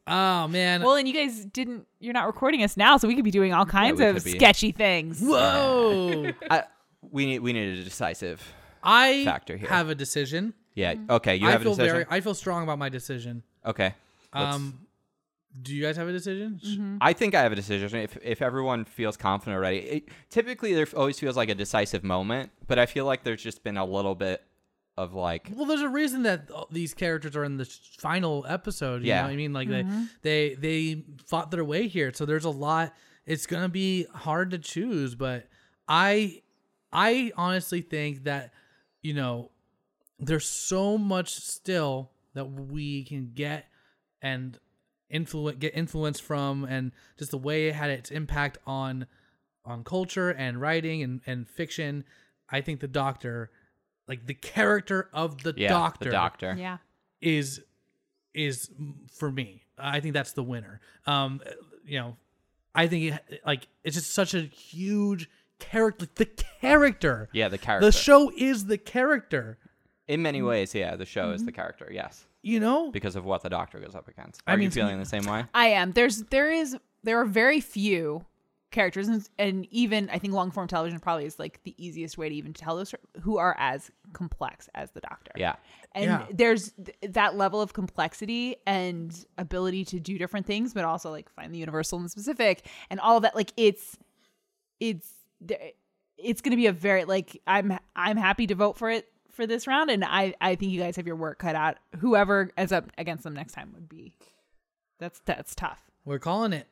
Oh man. well, and you guys didn't you're not recording us now, so we could be doing all kinds we of sketchy things. Whoa. I, we need we need a decisive. I Factor here. have a decision. Yeah. Okay. You I have a decision. very. I feel strong about my decision. okay. let's- Um, do you guys have a decision? I think I have a decision. If if everyone feels confident already, it, typically there always feels like a decisive moment, but I feel like there's just been a little bit of like Well, there's a reason that these characters are in the final episode. You Yeah. know what I mean? Like they mm-hmm. they they fought their way here, so there's a lot. It's gonna be hard to choose, but I I honestly think that you know there's so much still that we can get and influence get influence from and just the way it had its impact on on culture and writing and, and fiction i think the doctor like the character of the yeah, doctor the doctor. Yeah. is is for me i think that's the winner um you know i think it, like it's just such a huge character the character Yeah, the character. the show is the character In many ways, yeah, the show is the character. Yes, you know because of what the doctor goes up against. I Are mean, you feeling the same way? I am. There's there is there are very few characters and, and even I think long form television probably is like the easiest way to even tell those who are as complex as the doctor. Yeah. And Yeah. there's th- that level of complexity and ability to do different things, but also like find the universal and the specific and all of that. Like it's, it's, it's going to be a very, like, I'm, I'm happy to vote for it for this round. And I, I think you guys have your work cut out. Whoever ends up against them next time would be, that's, that's tough. we're calling it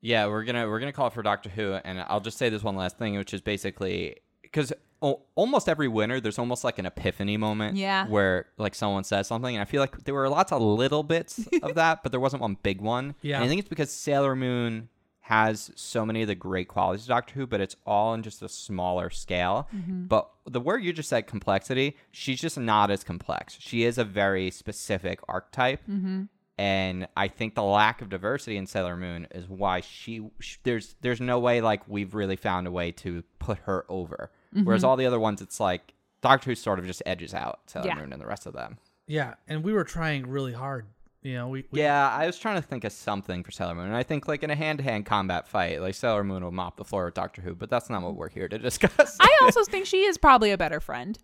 Yeah, we're gonna we're gonna call it for Doctor Who, and I'll just say this one last thing, which is basically because o- almost every winter there's almost like an epiphany moment, Yeah. where like someone says something, and I feel like there were lots of little bits of that, but there wasn't one big one. Yeah. and I think it's because Sailor Moon has so many of the great qualities of Doctor Who, but it's all in just a smaller scale. Mm-hmm. But the word you just said, complexity, she's just not as complex. She is a very specific archetype. Mm-hmm. And I think the lack of diversity in Sailor Moon is why she, sh there's there's no way like we've really found a way to put her over. Whereas mm-hmm. all the other ones, it's like Doctor Who sort of just edges out Sailor Yeah. Moon and the rest of them. yeah and we were trying really hard you know we, we Yeah, I was trying to think of something for Sailor Moon. And I think like in a hand-to-hand combat fight, like Sailor Moon will mop the floor with Doctor Who, but that's not what we're here to discuss. I also think she is probably a better friend.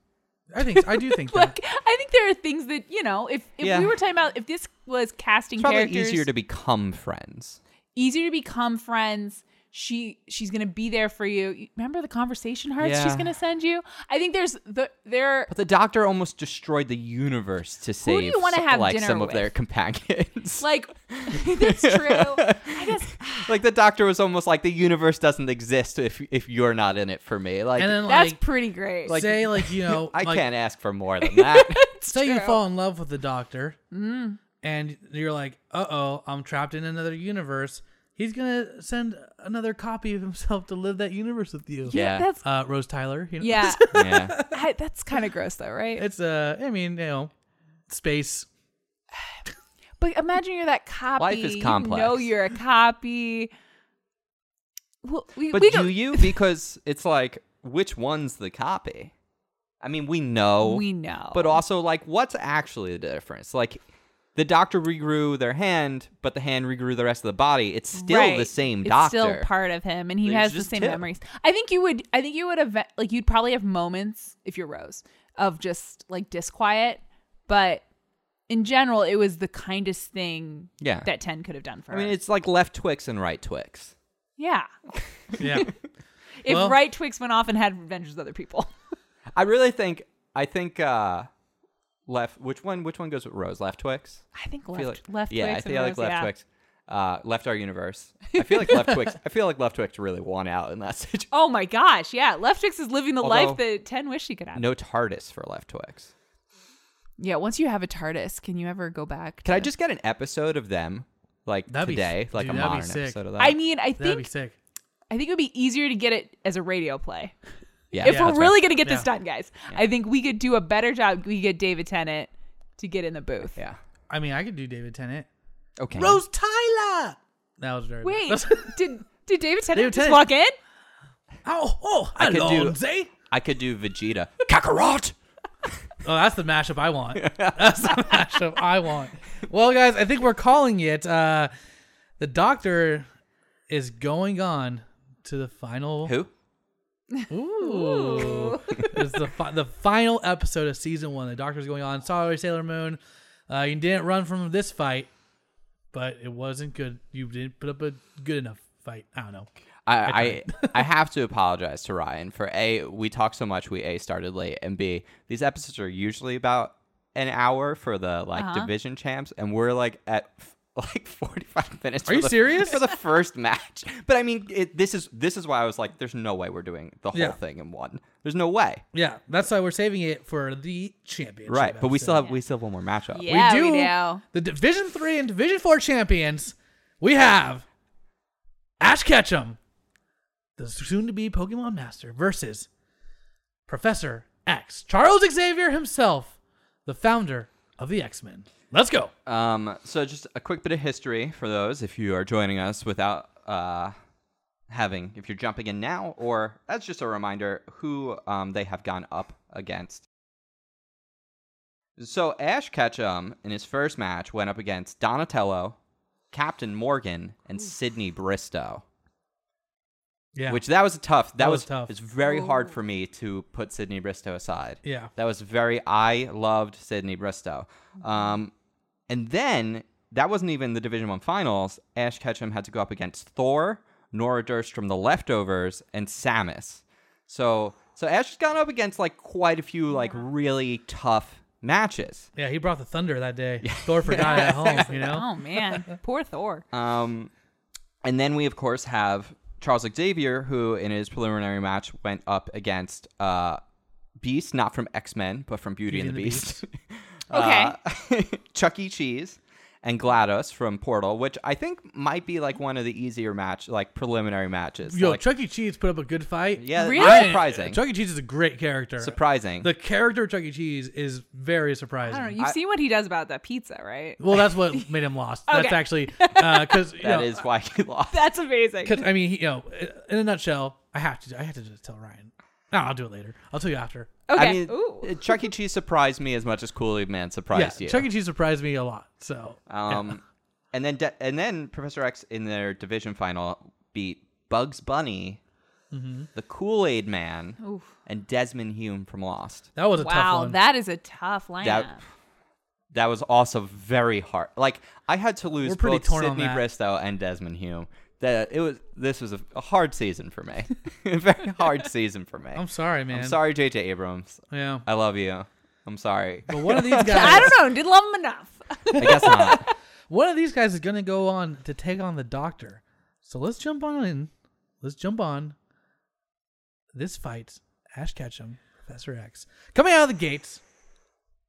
I think I do think that. Like, I think there are things that, you know, if, if Yeah. we were talking about, if this was casting it's probably characters. easier to become friends. easier to become friends. She she's gonna be there for you. You- Remember the conversation hearts she's gonna send you. I think there's the there. But the Doctor almost destroyed the universe to save Who do you wanna have like dinner some of their companions. Like that's true. I guess like the doctor was almost like the universe doesn't exist if if you're not in it for me. Like and then that's like pretty great. like- say like you know I like, can't ask for more than that. say you fall in love with the doctor mm. and you're like uh-oh i'm trapped in another universe he's gonna send another copy of himself to live that universe with you yeah. that's uh rose tyler you know yeah. yeah. I, that's kind of gross though, right? it's uh i mean you know space But imagine you're that copy. Life is You complex. know you're a copy. Well, we, But we do you? Because it's like which one's the copy? I mean, we know. We know. But also like what's actually the difference? Like the doctor regrew their hand, but the hand regrew the rest of the body. It's still the same doctor. it's still part of him, and he It's has the same Tim. memories. I think you would. I think you would have like you'd probably have moments if you're Rose of just like disquiet, but in general, it was the kindest thing Yeah. that Ten could have done for I mean, it's like left Twix and right Twix. yeah. Yeah. If Well- right Twix went off and had adventures with other people. I really think I think uh left which one which one goes with Rose? Left Twix? I think left feel like left Yeah, Twix I and feel like Rose, left yeah. Twix. Uh left our universe. I feel like left Twix I feel like left Twix really won out in that situation. Oh my gosh, yeah. Left Twix is living the life that Ten wished she could have. No TARDIS for left Twix. Yeah, once you have a TARDIS, can you ever go back? Can I just get an episode of them like That'd be- today, like dude, a modern episode of that? I mean, I That'd be think sick. I think it would be easier to get it as a radio play. yeah, if Yeah, we're really fair. gonna get this done, guys, I think we could do a better job. We get David Tennant to get in the booth. Yeah. I mean, I could do David Tennant. Okay. Rose Tyler. That was very. Wait, did did David Tennant David just Tennant. walk in? oh, oh, I could do- Allons-y. I could do Vegeta. Kakarot. Oh, that's the mashup I want. That's the mashup I want. Well, guys, I think we're calling it. Uh, the doctor is going on to the final. Who? Ooh. it's the fi- the final episode of season one. The doctor's going on. Sorry, Sailor Moon. Uh, you didn't run from this fight, but it wasn't good. You didn't put up a good enough fight. I don't know. I I, I have to apologize to Ryan for a we talked so much we a started late and b these episodes are usually about an hour for the like Uh-huh. division champs and we're like at like 45 minutes Are you the- serious? for the first match but i mean it, this is this is why i was like there's no way we're doing the whole Yeah. thing in one there's no way Yeah, that's why we're saving it for the championship. right but we still episode. have we still have one more matchup Yeah, we we do. do. The Division Three and Division Four champions. We have Ash Ketchum, the soon-to-be Pokemon Master, versus Professor X, Charles Xavier himself, the founder of the X-Men. Let's go. Um, so just a quick bit of history for those if you are joining us without uh, having, if you're jumping in now, or that's just a reminder, who um, they have gone up against. So Ash Ketchum in his first match went up against Donatello, Captain Morgan, and Sydney Bristow. Yeah. Which that was a tough. That, That was, was tough. It's very hard for me to put Sydney Bristow aside. yeah. That was very. I loved Sydney Bristow. Um, and then that wasn't even the Division One finals. Ash Ketchum had to go up against Thor, Nora Durst from the Leftovers, and Samus. So so Ash has gone up against like quite a few like really tough matches. Yeah, he brought the thunder that day. Thor forgot it at home, you know? Oh man, poor Thor. Um, and then we of course have Charles Xavier, who in his preliminary match went up against uh, Beast, not from X Men, but from Beauty, and the, Beast. Uh, Chuck E. Cheese and GLaDOS from Portal, which I think might be like one of the easier match, like preliminary matches. Yo, like, Chuck E. Cheese put up a good fight. yeah, Really? that's surprising. Chuck E. Cheese is a great character. surprising. The character of Chuck E. Cheese is very I surprising. don't know. You've I- seen what he does about that pizza, right? Well, that's what made him lost. That's actually because That is why he lost. That's amazing. because I mean, he, you know, in a nutshell, I have to I have to just tell Ryan. No, I'll do it later. I'll tell you after. Okay. I mean, Ooh. Chuck E. Cheese surprised me as much as Kool Aid Man Yeah, surprised you. Chuck E. Cheese surprised me a lot. So Um, and then de- and then Professor X in their division final beat Bugs Bunny, Mm-hmm. the Kool Aid Man, Oof. and Desmond Hume from Lost. that was a tough Wow, that is a tough lineup. That that was also very hard. Like I had to lose pretty both torn on Sydney. Bristow and Desmond Hume. That it was. This was a, a hard season for me. a very hard season for me. I'm sorry, man. I'm sorry, J.J. Abrams. Yeah, I love you. I'm sorry. but one of these guys I don't know. Didn't love him enough. I guess not. one of these guys is gonna go on to take on the Doctor. So let's jump on in. Let's jump on. This fight, Ash Ketchum, Professor X, coming out of the gates.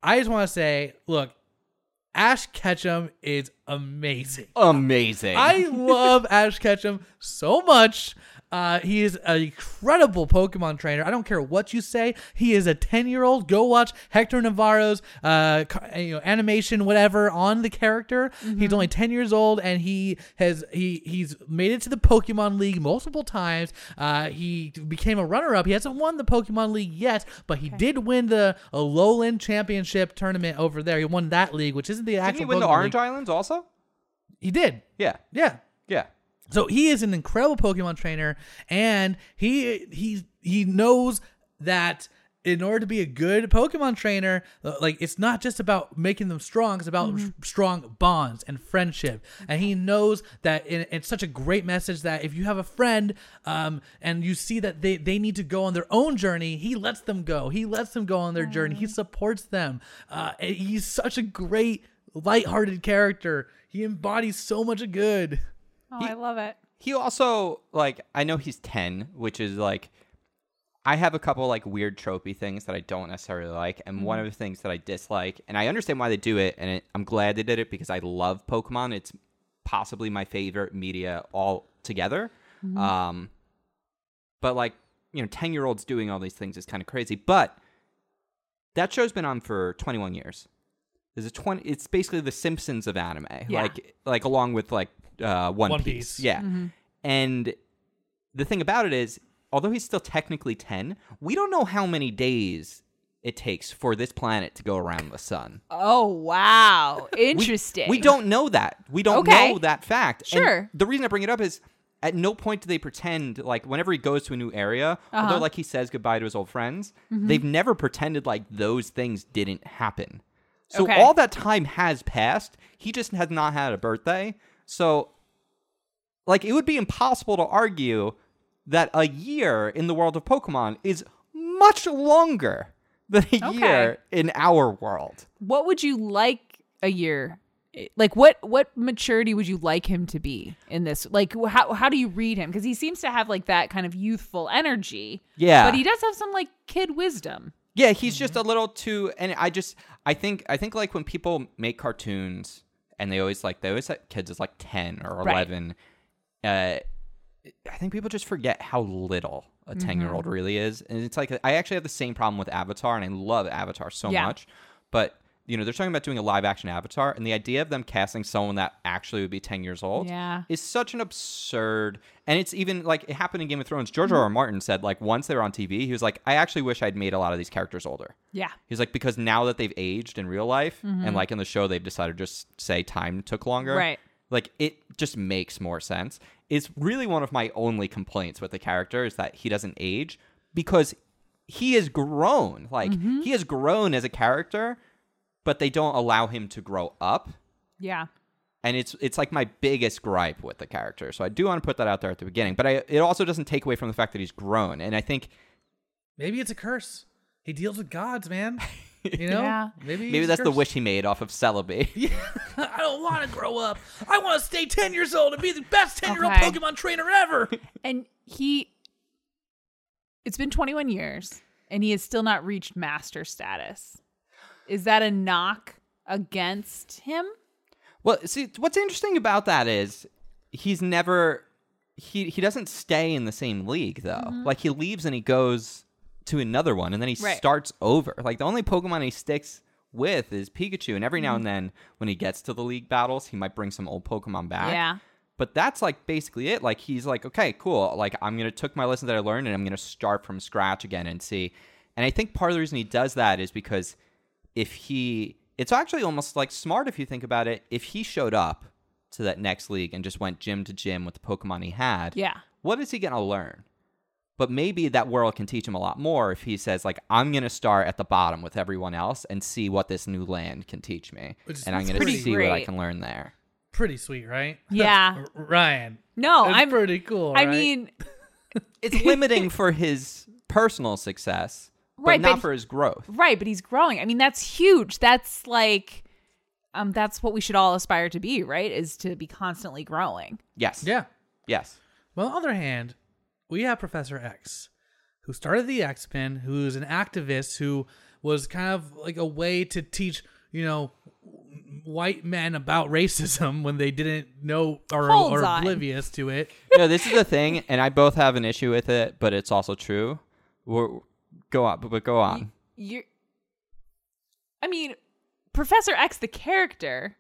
I just want to say, look, Ash Ketchum is amazing. Amazing. I love Ash Ketchum so much. Uh, he is an incredible Pokemon trainer. I don't care what you say. He is a ten-year-old. Go watch Hector Navarro's uh, you know, animation, whatever, on the character. He's only ten years old, and he has he he's made it to the Pokemon League multiple times. Uh, he became a runner-up. He hasn't won the Pokemon League yet, but he did win the Alolan Championship tournament over there. He won that league, which isn't the Didn't actual. he win the Orange League. Islands also? He did. Yeah. Yeah. Yeah. So he is an incredible Pokemon trainer, and he he he knows that in order to be a good Pokemon trainer, uh, like it's not just about making them strong; it's about Mm-hmm. s- strong bonds and friendship. And he knows that in, it's such a great message that if you have a friend, um, and you see that they they need to go on their own journey, he lets them go. He lets them go on their journey. He supports them. Uh, he's such a great, lighthearted character. He embodies so much good. Oh, I love it. He also like I know he's 10, which is like I have a couple like weird tropey things that I don't necessarily like, and one of the things that I dislike, and I understand why they do it, and it, I'm glad they did it because I love Pokemon. It's possibly my favorite media all together. Um, but like you know, 10 year olds doing all these things is kind of crazy. But that show's been on for 21 years. There's a 20. It's basically the Simpsons of anime, Yeah. like like along with like uh, One, One Piece. Piece. Yeah. Mm-hmm. And the thing about it is, although he's still technically 10, we don't know how many days it takes for this planet to go around the sun. Oh wow, interesting. We, don't know that. We don't Okay. know that fact. And Sure. the reason I bring it up is at no point do they pretend like whenever he goes to a new area, Uh-huh. although like he says goodbye to his old friends, Mm-hmm. they've never pretended like those things didn't happen. So Okay. all that time has passed. He just has not had a birthday. So like it would be impossible to argue that a year in the world of Pokemon is much longer than a Okay. year in our world. What would you like a year? Like what what maturity would you like him to be in this? Like how how do you read him? Because he seems to have like that kind of youthful energy. Yeah. but he does have some like kid wisdom. Yeah, he's just a little too and I just I think I think like when people make cartoons and they always like they always set kids as like 10 or Right. 11 uh I think people just forget how little a 10 year Mm-hmm. old really is. And it's like I actually have the same problem with Avatar and I love Avatar so Yeah. much. But you know, they're talking about doing a live action Avatar and the idea of them casting someone that actually would be 10 years old Yeah. is such an absurd and it's even like it happened in Game of Thrones. George Mm-hmm. R. R. Martin said like once they were on TV, he was like, I actually wish I'd made a lot of these characters older. Yeah, He's like, because now that they've aged in real life Mm-hmm. and like in the show they've decided to just say time took longer. Right. Like it just makes more sense. It's really one of my only complaints with the character is that he doesn't age because he has grown. Like Mm-hmm. he has grown as a character, but they don't allow him to grow up yeah. and it's it's like my biggest gripe with the character. So I do want to put that out there at the beginning, but I, it also doesn't take away from the fact that he's grown. And I think Maybe it's a curse. He deals with gods, man. You know? Yeah. Maybe maybe he's that's the wish he made off of Celebi. I don't want to grow up. I want to stay 10 years old and be the best 10 year old Okay. Pokemon trainer ever. And he, it's been 21 years, and he has still not reached master status. Is that a knock against him? Well, see, what's interesting about that is he's never he he doesn't stay in the same league though. Like he leaves and he goes to another one, and then he Mm-hmm. Right. starts over. Like the only Pokemon he sticks with is Pikachu, and every now Mm-hmm. and then when he gets to the league battles, he might bring some old Pokemon back. Yeah. But that's like basically it. Like he's like, okay, cool. Like I'm gonna took my lessons that I learned and I'm gonna start from scratch again and see. And I think part of the reason he does that is because if he, it's actually almost like smart if you think about it. If he showed up to that next league and just went gym to gym with the Pokemon he had, Yeah. what is he gonna learn? But maybe that world can teach him a lot more if he says like, I'm gonna start at the bottom with everyone else and see what this new land can teach me, Which is and I'm gonna pretty see what I can learn there. Pretty sweet, right? Yeah. Ryan. No, I'm pretty cool. I right? mean, it's limiting for his personal success, but Right, not but- for his growth. right, but he's growing. I mean, that's huge. That's like um that's what we should all aspire to be, right? Is to be constantly growing. Yes. yeah. Yes. Well, on the other hand, we have Professor X, who started the X Men, who's an activist who was kind of like a way to teach, you know, white men about racism when they didn't know or Hold or oblivious to it. no, this is the thing, and I both have an issue with it, but it's also true. We're, go on, but go on. You're I mean, Professor X the character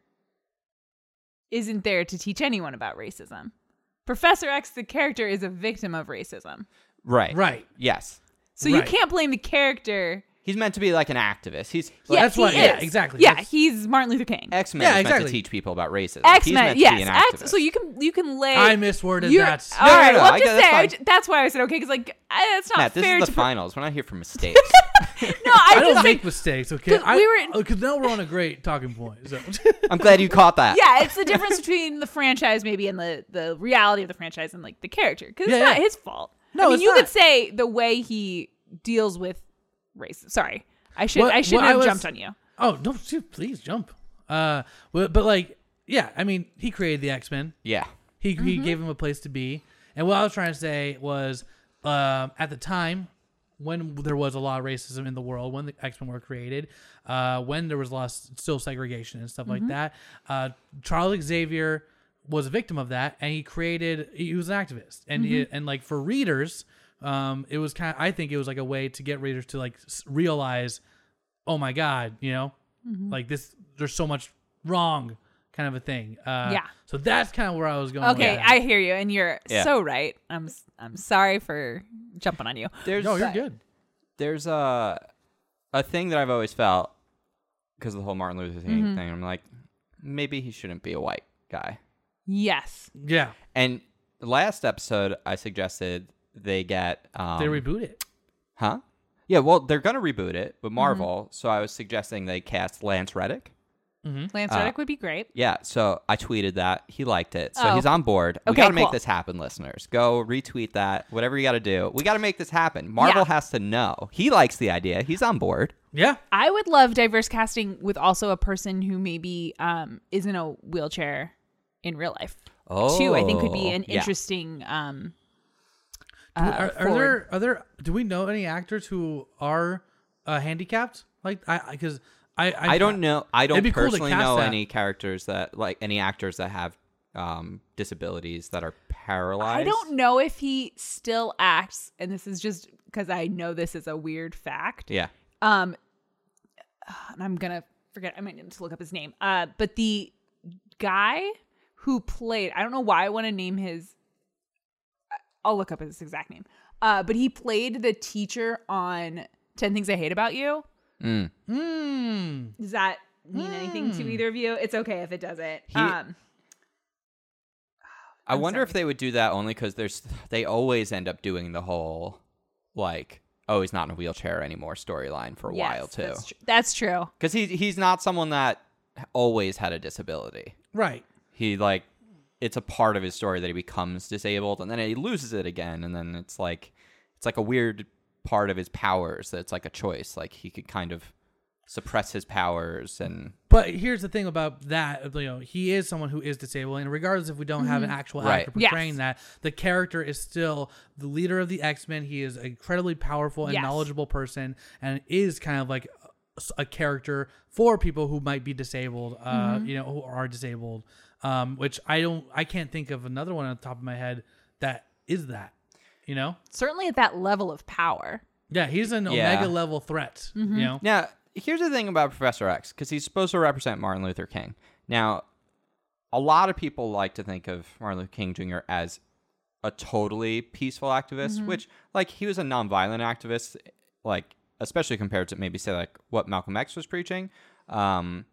isn't there to teach anyone about racism. Professor X the character is a victim of racism. right. Right. Yes. So you can't blame the character He's meant to be like an activist. He's Well, that's he what- yeah, is. exactly. Yeah, That's- he's Martin Luther King. X Men Yeah, is meant exactly. to teach people about racism. X Men, meant yes. to be an X, so you can you can lay. I misworded you're- that. All No, no, right, no, well, I I'm just that's saying. I fine. j- That's why I said okay because like I, it's not Matt, this fair is the to. finals. We're not here for mistakes. no, I, I don't think make mistakes, okay? 'Cause we were- Because uh, now we're on a great talking point. So. I'm glad you caught that. yeah, it's the difference between the franchise maybe and the the reality of the franchise and like the character because it's not his fault. No, I mean you not. could say the way he deals with race. Sorry, I should What- I shouldn't I have was- jumped on you. oh no, dude, please jump. Uh, but, but like, yeah, I mean, he created the X Men. Yeah. He he Mm-hmm. gave him a place to be. And what I was trying to say was, um, at the time when there was a lot of racism in the world, when the X Men were created, uh, when there was a lot of still segregation and stuff Mm-hmm. like that, uh, Charles Xavier was a victim of that, and he created. He was an activist, and he, Mm-hmm. and like for readers, um, it was kind. of I think it was like a way to get readers to like s- realize, oh my god, you know, Mm-hmm. like this. There's so much wrong. Kind of a thing. Uh, Yeah. So that's kind of where I was going. with Okay, that. I hear you, and you're Yeah. so right. I'm s- I'm sorry for jumping on you. There's No, you're good. there's a a thing that I've always felt because of the whole Martin Luther King Mm-hmm. thing. I'm like, maybe he shouldn't be a white guy. Yes. Yeah, And last episode, I suggested they get um, they reboot it. huh? Yeah, well, they're gonna reboot it Mm-hmm. Marvel, so I was suggesting they cast Lance Reddick. Lance Uh, Reddick would be great. Yeah, so I tweeted that he liked it, so Oh. he's on board. We Okay, got to make this happen, listeners. Go retweet that, whatever you got to do. We got to make this happen. Marvel Yeah. has to know he likes the idea. He's on board. Yeah, I would love diverse casting with also a person who maybe um, is in a wheelchair in real life. Oh, too, I think could be an yeah. interesting. Um, Do- uh, are, are there are there? Do we know any actors who are uh, handicapped? Like I because I, I I don't know. I don't It'd cool personally know that. any characters that like any actors that have um, disabilities that are paralyzed. I don't know if he still acts, and this is just because I know this is a weird fact. Yeah. Um, and I'm gonna forget. I might need to look up his name. Uh, but the guy who played, I don't know why I want to name his. I'll look up his exact name. Uh, but he played the teacher on Ten Things I Hate About You. Mm. Mm. Does that mean anything to either of you? It's okay if it doesn't. He- um, I I'm wonder if they would do that only because there's they always end up doing the whole like oh he's not in a wheelchair anymore storyline for a yes, while too That's, tr- that's true. because he he's not someone that always had a disability. Right. He like it's a part of his story that he becomes disabled and then he loses it again and then it's like it's like a weird part of his powers that it's like a choice like he could kind of suppress his powers and But here's the thing about that, you know, he is someone who is disabled, and regardless if we don't have an mm-hmm. actual Right. actor Yes. portraying that, the character is still the leader of the X Men. He is an incredibly powerful and Yes. knowledgeable person, and is kind of like a, a character for people who might be disabled, uh, Mm-hmm. you know, who are disabled. Um, which I don't, I can't think of another one on the top of my head that is that, you know. Certainly at that level of power. Yeah, he's an Yeah. omega level threat. Mm-hmm. You know, Now, here's the thing about Professor X, because he's supposed to represent Martin Luther King. Now, a lot of people like to think of Martin Luther King Jr. as a totally peaceful activist, Mm-hmm. which, like, he was a nonviolent activist, like, especially compared to maybe, say, like, what Malcolm X was preaching. Um,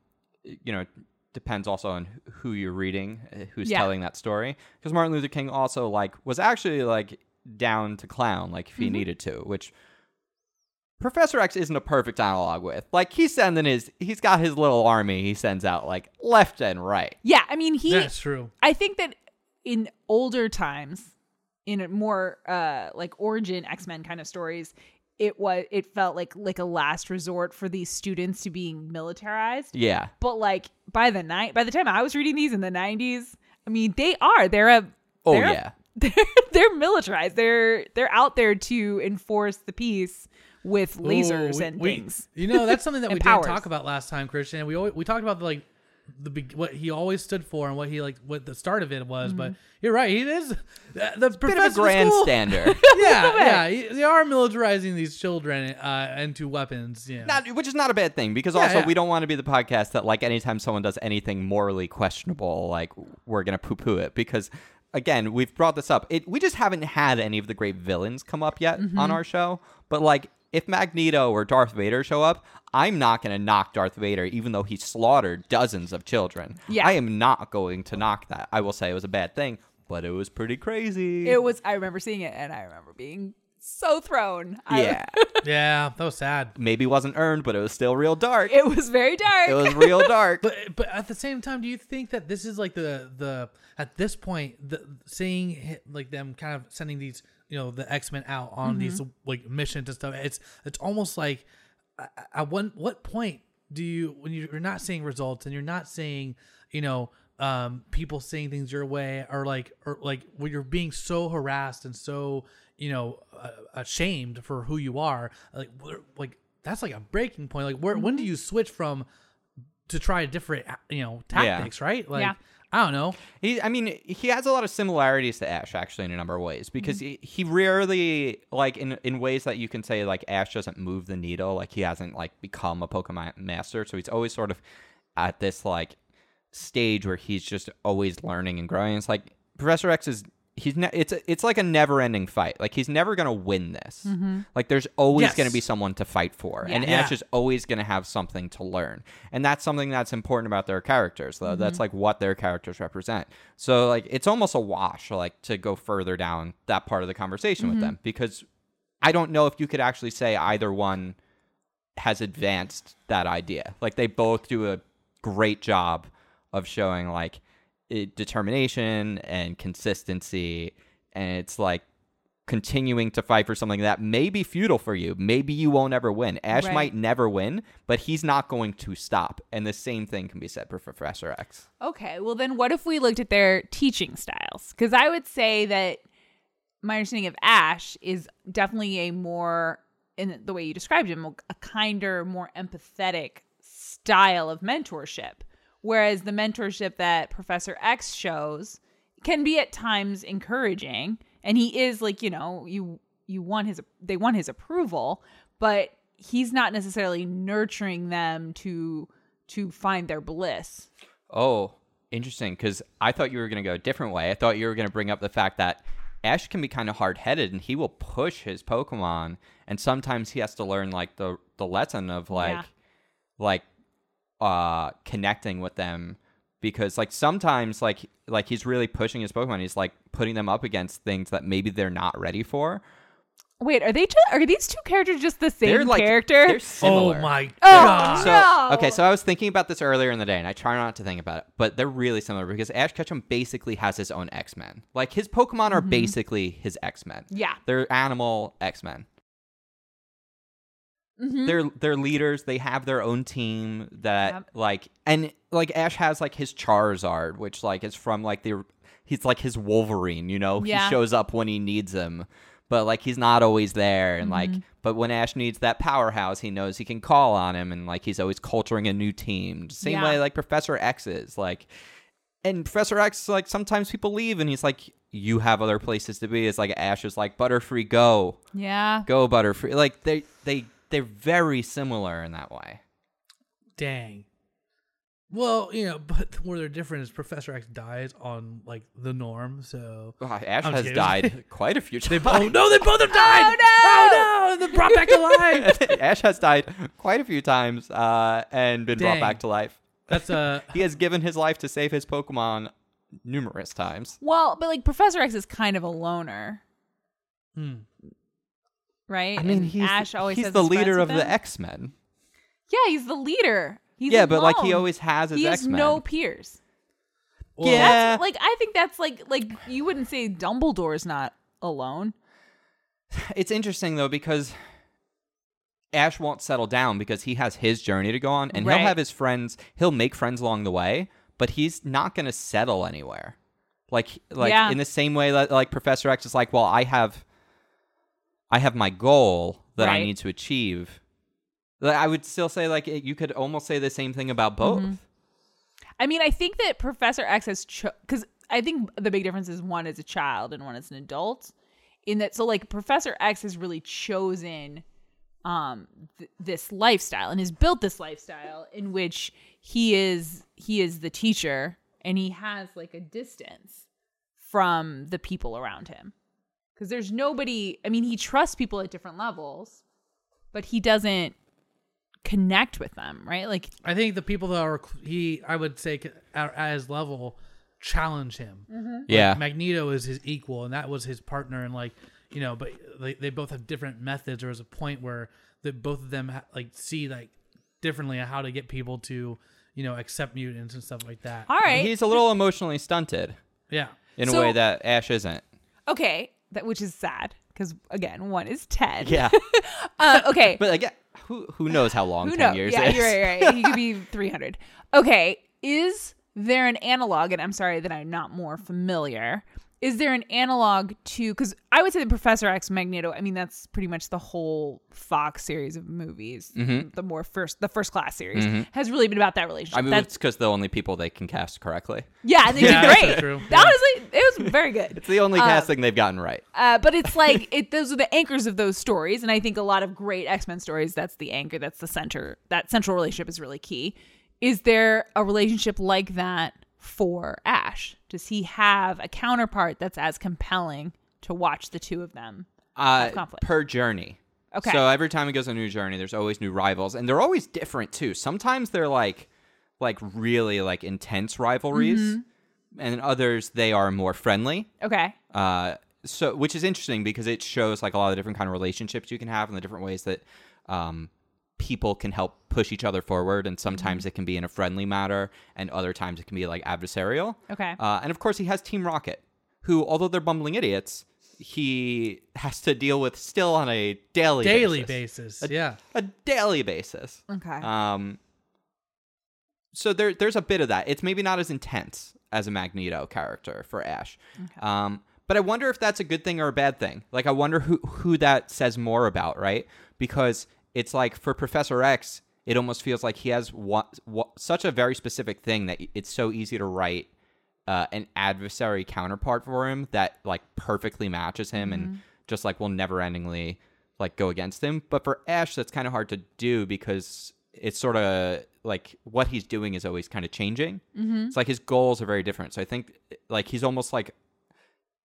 you know, depends also on who you're reading, uh, who's Yeah. telling that story. Because Martin Luther King also, like, was actually, like, down to clown, like, if Mm-hmm. he needed to, which Professor X isn't a perfect analog with. Like he's sending his he's got his little army he sends out like left and right. Yeah, I mean he that's true. I think that in older times, in more uh like origin X Men kind of stories, it was it felt like like a last resort for these students to being militarized. Yeah. But like by the night, by the time I was reading these in the '90s, I mean they are they're a Oh they're, yeah. they're they're militarized. They're they're out there to enforce the peace with lasers Ooh, we- and we- things. You know, that's something that we And didn't talk about last time, Christian. We always, we talked about the, like the what he always stood for and what he like what the start of it was. But you're right, he is the, the Bit of a professor grandstander. Yeah, yeah, he- they are militarizing these children uh, into weapons. Yeah, not, which is not a bad thing because Yeah, also yeah. we don't want to be the podcast that like anytime someone does anything morally questionable, like we're gonna poo poo it because again we've brought this up. It we just haven't had any of the great villains come up yet Mm-hmm. on our show, but like if Magneto or Darth Vader show up, I'm not going to knock Darth Vader, even though he slaughtered dozens of children. Yeah. I am not going to knock that. I will say it was a bad thing, but it was pretty crazy. It was. I remember seeing it, and I remember being so thrown. Yeah. Yeah, that was sad. Maybe wasn't earned, but it was still real dark. it was very dark. It was real dark. But but at the same time, do you think that this is like the the at this point the seeing like them kind of sending these you know the X Men out on these like missions and stuff? It's it's almost like at- one what point do you when you're not seeing results and you're not seeing you know um people saying things your way or like or like when you're being so harassed and so you know uh, ashamed for who you are like like that's like a breaking point. Like where when do you switch from to try a different you know tactics right like Yeah. i don't know He, I mean, he has a lot of similarities to Ash actually in a number of ways because mm-hmm. he, he rarely like in in ways that you can say like Ash doesn't move the needle, like he hasn't like become a Pokemon master, so he's always sort of at this like stage where he's just always learning and growing. It's like Professor X is he's ne- it's a, it's like a never-ending fight. Like he's never going to win this. Mm-hmm. Like there's always Yes. going to be someone to fight for. And Yeah. Ash is always going to have something to learn. And that's something that's important about their characters though. That's mm-hmm. like what their characters represent. So like it's almost a wash like to go further down that part of the conversation with mm-hmm. them because I don't know if you could actually say either one has advanced that idea. Like they both do a great job of showing like it, determination and consistency, and it's like continuing to fight for something that may be futile for you. Maybe you won't ever win. Ash Right. might never win, but he's not going to stop. And the same thing can be said for Professor X. Okay, well then what if we looked at their teaching styles? Because I would say that my understanding of Ash is definitely a more, in the way you described him, a kinder, more empathetic style of mentorship. Whereas the mentorship that Professor X shows can be at times encouraging, and he is like you know you you want his they want his approval, but he's not necessarily nurturing them to to find their bliss. Oh, interesting. Because I thought you were going to go a different way. I thought you were going to bring up the fact that Ash can be kind of hard headed and he will push his Pokemon. And sometimes he has to learn like the, the lesson of like, Yeah. like, uh, connecting with them because like sometimes like like he's really pushing his Pokemon. He's like putting them up against things that maybe they're not ready for. Wait, are they ju- are these two characters just the same they're like character? They're similar. oh my Oh, god So No. okay, so I was thinking about this earlier in the day, and I try not to think about it, but they're really similar because Ash Ketchum basically has his own X Men. Like his Pokemon are basically his X Men. yeah. They're animal X Men. Mhm. They're they're leaders. They have their own team that Yep. like and like Ash has like his Charizard, which like is from like the he's like his Wolverine. You know, Yeah. he shows up when he needs him. But like he's not always there, and like, Mm-hmm. but when Ash needs that powerhouse, he knows he can call on him, and like he's always culturing a new team. Same Yeah. way like Professor X is like, and Professor X like sometimes people leave, and he's like, you have other places to be. It's like Ash is like Butterfree, go, Yeah. go Butterfree. Like they they they're very similar in that way. dang well you know but where they're different is professor x dies on like the norm so Oh, Ash I'm has kidding. died quite a few they times. both no they both have died oh no Oh No, they're brought back alive Ash has died quite a few times uh, and been brought back to life. that's uh He has given his life to save his Pokemon numerous times. Well, but like Professor X is kind of a loner, hmm. Right? I mean, And he's Ash always he's the leader of the. X Men. Yeah, he's the leader. He's Yeah, but like he always has his he has X Men. no peers. Well, Yeah. That's like I think that's like like you wouldn't say Dumbledore's not alone. It's interesting though because Ash won't settle down because he has his journey to go on, and Right. he'll have his friends. He'll make friends along the way, but he's not going to settle anywhere. Like, like Yeah. in the same way that like Professor X is like, well, I have, I have my goal that I need to achieve. I would still say like you could almost say the same thing about both. Mm-hmm. I mean, I think that Professor X has because I think the big difference is one is a child and one is an adult. In that, so like Professor X has really chosen um th- this lifestyle and has built this lifestyle in which he is he is the teacher and he has like a distance from the people around him because there's nobody i mean he trusts people at different levels but he doesn't connect with them, right? Like I think the people that are he, I would say, c- at, at his level, challenge him. Mm-hmm. Like, Yeah. Magneto is his equal, and that was his partner, and like you know, but they, they both have different methods. There was a point where that both of them ha- like see like differently on how to get people to you know accept mutants and stuff like that. all right. He's a little emotionally stunted Yeah, in a way that Ash isn't. okay, that which is sad because again, one is 10. Yeah. Uh, okay. but again, who who knows how long Who 10 knows? years Yeah, is. you're right, right. He could be 300. Okay, is there an analog? And I'm sorry that I'm not more familiar. Is there an analog to? Because I would say the Professor X Magneto. I mean, that's pretty much the whole Fox series of movies. Mm-hmm. The more first, the first class series mm-hmm. has really been about that relationship. I mean, that's it's because the only people they can cast correctly. yeah, they Yeah, did that's great. true. Honestly, it was very good. It's the only uh, casting they've gotten right. Uh, but it's like it, those are the anchors of those stories, and I think a lot of great X Men stories. That's the anchor. That's the center. That central relationship is really key. Is there a relationship like that for Ash? Does he have a counterpart that's as compelling to watch the two of them? Uh, conflict. per journey. Okay. So every time he goes on a new journey, there's always new rivals, and they're always different too. Sometimes they're like, like really like intense rivalries, Mm-hmm. and others they are more friendly. Okay. Uh, so which is interesting because it shows like a lot of different kind of relationships you can have and the different ways that um, people can help push each other forward. And sometimes it can be in a friendly manner, and other times it can be like adversarial. Okay. Uh, and of course, he has Team Rocket, who, although they're bumbling idiots, he has to deal with still on a daily daily basis. basis. Yeah, A daily basis. Okay. Um, so there, there's a bit of that. It's maybe not as intense as a Magneto character for Ash. Um, but I wonder if that's a good thing or a bad thing. Like, I wonder who who that says more about, right? Because it's like for Professor X, it almost feels like he has what, what, such a very specific thing that it's so easy to write uh, an adversary counterpart for him that like perfectly matches him and just like will never-endingly like go against him. But for Ash, that's kind of hard to do because it's sort of like what he's doing is always kind of changing. Mm-hmm. It's like his goals are very different. So I think like he's almost like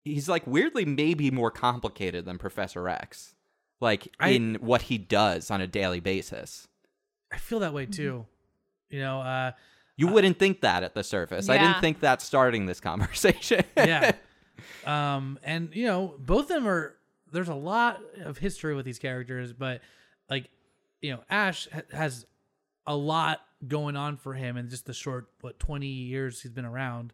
he's like weirdly maybe more complicated than Professor X, like I- in what he does on a daily basis. I feel that way too. You know, uh, You wouldn't think that at the surface. I didn't think that starting this conversation. yeah. Um, and you know, both of them are. There's a lot of history with these characters, but like, you know, Ash ha- has a lot going on for him in just the short what 20 years he's been around.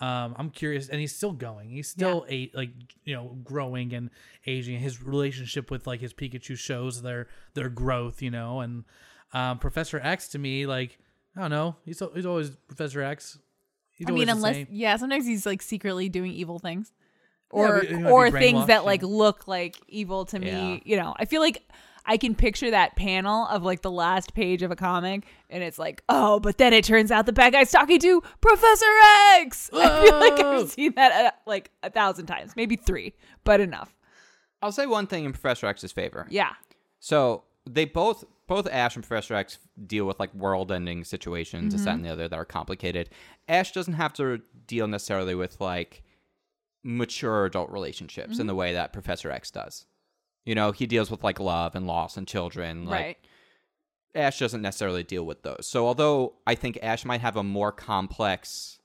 Um, I'm curious, and he's still going. He's still a like you know growing and aging. His relationship with like his Pikachu shows their their growth, you know. And um, Professor X to me, like I don't know, he's he's always Professor X. He's I mean, unless yeah, sometimes he's like secretly doing evil things, or but he might be or things that like look like evil to me. Yeah. You know, I feel like I can picture that panel of like the last page of a comic, and it's like, oh, but then it turns out the bad guy's talking to Professor X. I feel like I've seen that uh, like a thousand times, maybe three, but enough. I'll say one thing in Professor X's favor. Yeah. So they both both Ash and Professor X deal with like world ending situations, this, that, and the other that are complicated. Ash doesn't have to deal necessarily with like mature adult relationships in the way that Professor X does. You know, he deals with like love and loss and children. Like right. Ash doesn't necessarily deal with those. So although I think Ash might have a more complex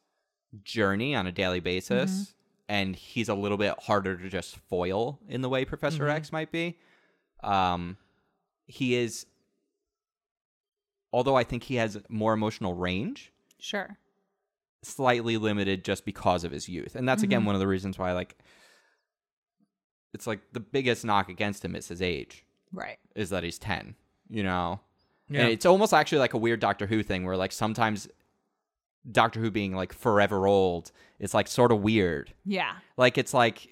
journey on a daily basis, mm-hmm. and he's a little bit harder to just foil in the way Professor mm-hmm. X might be, um, he is. Although I think he has more emotional range, Sure. slightly limited just because of his youth, and that's again mm-hmm. one of the reasons why like. It's like the biggest knock against him is his age. Right. is that he's 10 you know? Yeah. and it's almost actually like a weird doctor who thing where like sometimes doctor who being like forever old is like sort of weird. Yeah. like it's like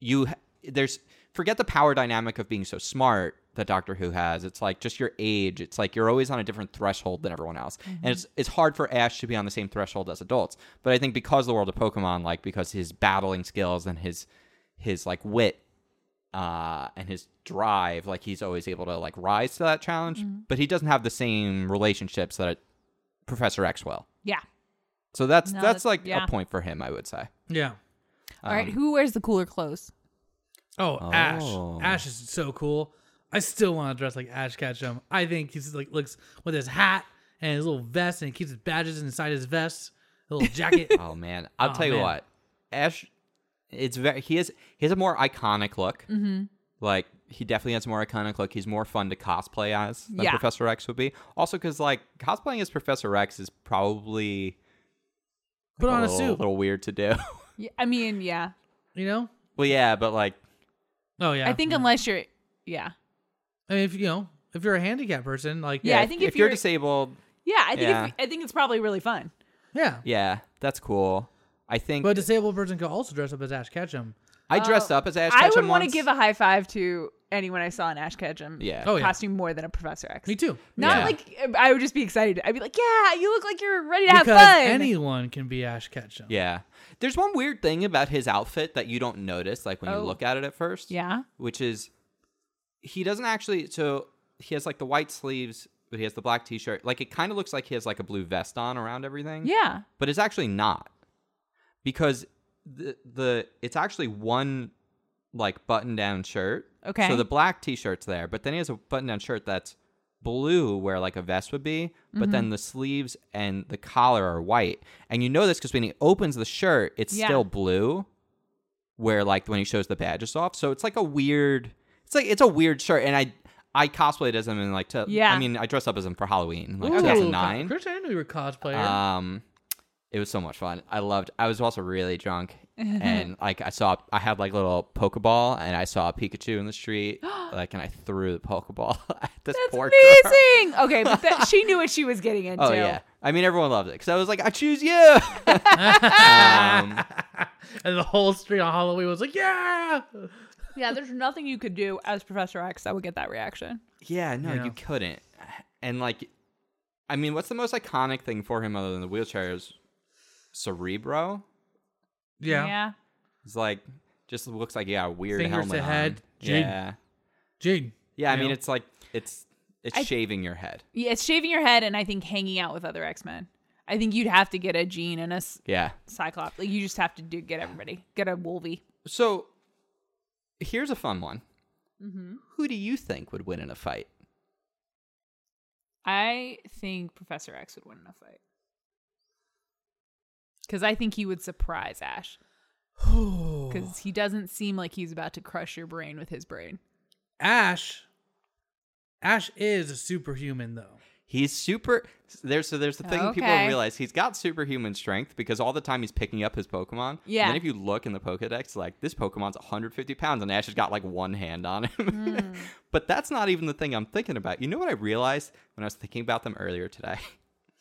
you there's forget the power dynamic of being so smart that doctor who has. It's like just your age. It's like you're always on a different threshold than everyone else. And mm-hmm. it's it's hard for ash to be on the same threshold as adults. But i think because the world of pokemon like because his battling skills and his his like wit uh and his drive like he's always able to like rise to that challenge but he doesn't have the same relationships that professor x will Yeah. so that's No, that's that's- like yeah. a point for him i would say yeah. All right. Um, Who wears the cooler clothes? Oh, Ash. Oh. Ash is so cool. I still want to dress like Ash Ketchum. I think he's like looks with his hat and his little vest, and he keeps his badges inside his vest, a little jacket. Oh man, I'll Oh, tell you man. what, Ash, it's very he has he has a more iconic look. Mm-hmm. Like he definitely has a more iconic look. He's more fun to cosplay as than Yeah. Professor X would be. Also, because like cosplaying as Professor X is probably Put on a little, suit, little weird to do. Yeah, I mean, yeah. you know. well, yeah, but like Oh yeah. I think unless you're, yeah, I mean, if you know, if you're a handicapped person, like Yeah, I think if, if you're, you're- disabled, yeah. I think Yeah. If, I think it's probably really fun. yeah. yeah, that's cool. I think But a disabled person could also dress up as Ash Ketchum. I uh, dressed up as Ash Ketchum. I would want to once. give a high five to anyone I saw in Ash Ketchum. Yeah. Oh, yeah. costume more than a Professor X. Me too. Not Yeah. like I would just be excited. I'd be like, yeah, you look like you're ready to have fun. anyone can be Ash Ketchum. Yeah. There's one weird thing about his outfit that you don't notice, like when Oh. you look at it at first. yeah. Which is he doesn't actually so he has like the white sleeves, but he has the black t shirt. Like it kind of looks like he has like a blue vest on around everything. Yeah. But it's actually not. Because the the it's actually one like button down shirt. Okay. So the black t shirt's there, but then he has a button down shirt that's blue where like a vest would be, but Mm-hmm. then the sleeves and the collar are white. And you know this because when he opens the shirt, it's Yeah. still blue. Where like when he shows the badges off. So it's like a weird it's like it's a weird shirt. And I I cosplayed as him and like to Yeah. I mean I dressed up as him for Halloween, like Ooh, 2009. Chris, I didn't know you were a cosplayer. Um, it was so much fun. I loved. I was also really drunk, and like I saw, I had like a little Pokeball, and I saw a Pikachu in the street, like, and I threw the Pokeball at this That's poor girl. amazing. Okay, but that, she knew what she was getting into. Oh yeah, I mean everyone loved it because I was like, I choose you. um, and the whole street on Halloween was like, yeah. Yeah, there's nothing you could do as Professor X that would get that reaction. yeah, no, Yeah. you couldn't. And like, I mean, what's the most iconic thing for him other than the wheelchair is Cerebro. Yeah. It's like just looks like yeah, a weird Fingers helmet to head, on. Jade. Yeah. Jade. Yeah, I You mean know? it's like it's it's I- shaving your head. Yeah, it's shaving your head and I think hanging out with other X Men. I think you'd have to get a Jean and a Yeah. Cyclops. Like you just have to do get everybody. Get a Wolvie. So here's a fun one. Mm-hmm. Who do you think would win in a fight? I think Professor X would win in a fight. Because I think he would surprise Ash. Because he doesn't seem like he's about to crush your brain with his brain. Ash. Ash is a superhuman though. He's super there's so there's the thing people don't realize he's got superhuman strength because all the time he's picking up his Pokemon. Yeah. And then if you look in the Pokedex, like this Pokemon's 150 pounds and Ash has got like one hand on him. Hmm. but that's not even the thing I'm thinking about. You know what I realized when I was thinking about them earlier today?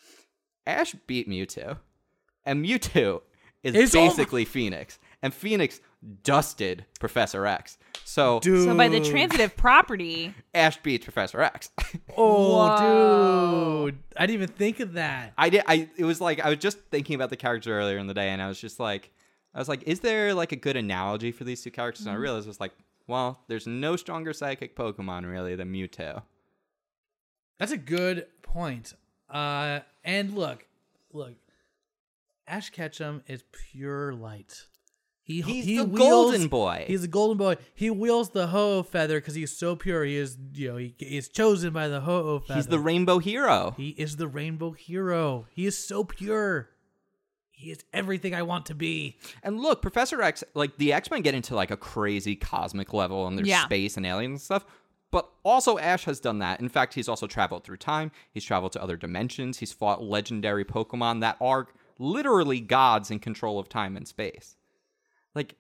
Ash beat Mewtwo. And Mewtwo is It's al- basically Phoenix. And Phoenix dusted Professor X. So Dude. So by the transitive property, Ash beats Professor X. Oh, dude. I didn't even think of that. I did. I it was like I was just thinking about the character earlier in the day, and I was just like, I was like, is there like a good analogy for these two characters? And I realized it was like, well, there's no stronger psychic Pokemon really than Mewtwo. That's a good point. Uh, and look, look, Ash Ketchum is pure light. He, He's he the wields- golden boy. He's a golden boy. He wields the ho feather because he's so pure. He is, you know, he is chosen by the ho feather. He's the rainbow hero. He is the rainbow hero. He is so pure. He is everything I want to be. And look, Professor X, like the X Men get into like a crazy cosmic level and there's Yeah. space and aliens and stuff. But also, Ash has done that. In fact, he's also traveled through time. He's traveled to other dimensions. He's fought legendary Pokemon that are literally gods in control of time and space. Like,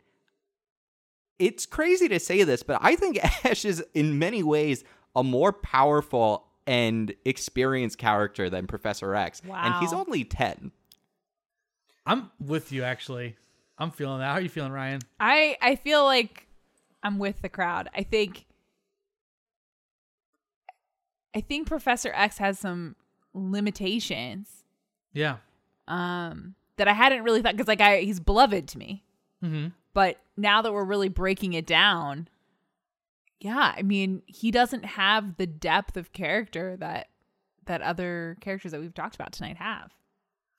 it's crazy to say this, but I think Ash is in many ways a more powerful and experienced character than Professor X. And he's only 10. I'm with you, actually. I'm feeling that. How are you feeling, Ryan? I I feel like I'm with the crowd. I think I think Professor X has some limitations Yeah. Um that I hadn't really thought because like I he's beloved to me. Mm-hmm. But now that we're really breaking it down, yeah, I mean, he doesn't have the depth of character that that other characters that we've talked about tonight have.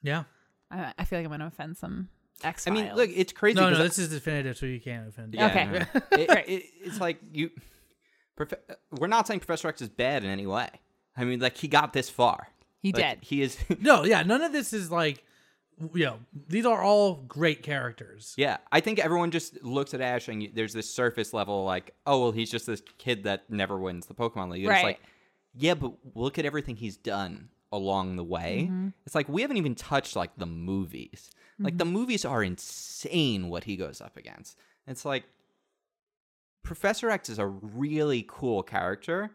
Yeah. I, I feel like I'm going to offend some X. I mean, look, it's crazy. No, no, 'cause this is definitive, so you can't offend. Yeah, Okay. no. It- it- it's like you. Prof- we're not saying Professor X is bad in any way. I mean, like he got this far. He Like, did. He is. No, yeah, none of this is like, you know, these are all great characters. yeah, I think everyone just looks at Ash and you, there's this surface level like, oh well, he's just this kid that never wins the Pokemon League. And It's Right. like, yeah, but look at everything he's done along the way. Mm-hmm. It's like we haven't even touched like the movies. Like the movies are insane what he goes up against. It's like Professor X is a really cool character,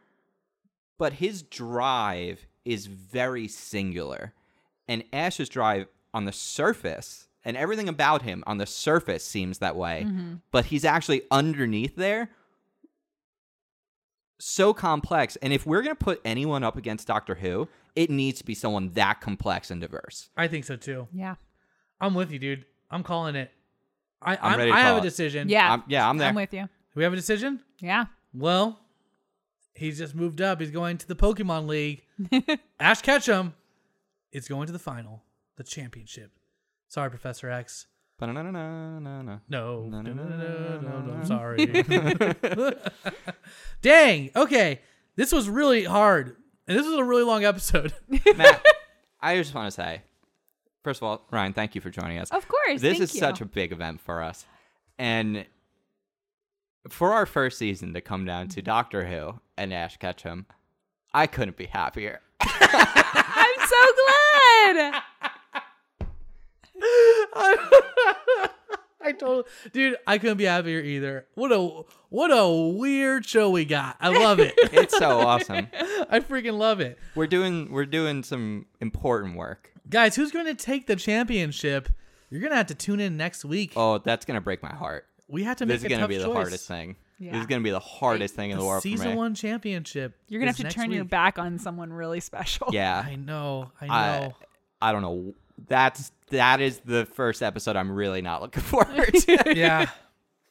but his drive is very singular. And Ash's drive on the surface and everything about him on the surface seems that way, mm-hmm. but he's actually underneath there so complex. And if we're going to put anyone up against Doctor Who, it needs to be someone that complex and diverse. I think so too. yeah. I'm with you, dude. I'm calling it. I I'm I'm, ready to I have call a decision. Yeah. I'm- yeah, I'm there. I'm with you. we have a decision. Yeah. Well, he's just moved up. He's going to the Pokemon League. Ash Ketchum is going to the final, the championship. Sorry, Professor X. Ba-na-na-na-na-na. No, no, No, no, no, no, no, no, no, no, I'm no. sorry. Dang. Okay, this was really hard, and this was a really long episode. Matt, I just want to say, first of all, Ryan, thank you for joining us. Of course. this thank is you. such a big event for us. And for our first season to come down to mm-hmm. Doctor Who and Ash Ketchum, I couldn't be happier. I'm so glad. I told dude, I couldn't be happier either. What a what a weird show we got. I love it. It's so awesome. I freaking love it. We're doing we're doing some important work. Guys, who's going to take the championship? You're going to have to tune in next week. Oh, that's gonna break my heart. We have to make This is a gonna tough be the choice. hardest thing. This is gonna be the hardest thing in the The world for season me. one championship. You're gonna have to next turn your back on someone really special. Yeah, I know. I I know. I don't know. That's that is the first episode I'm really not looking forward to. yeah.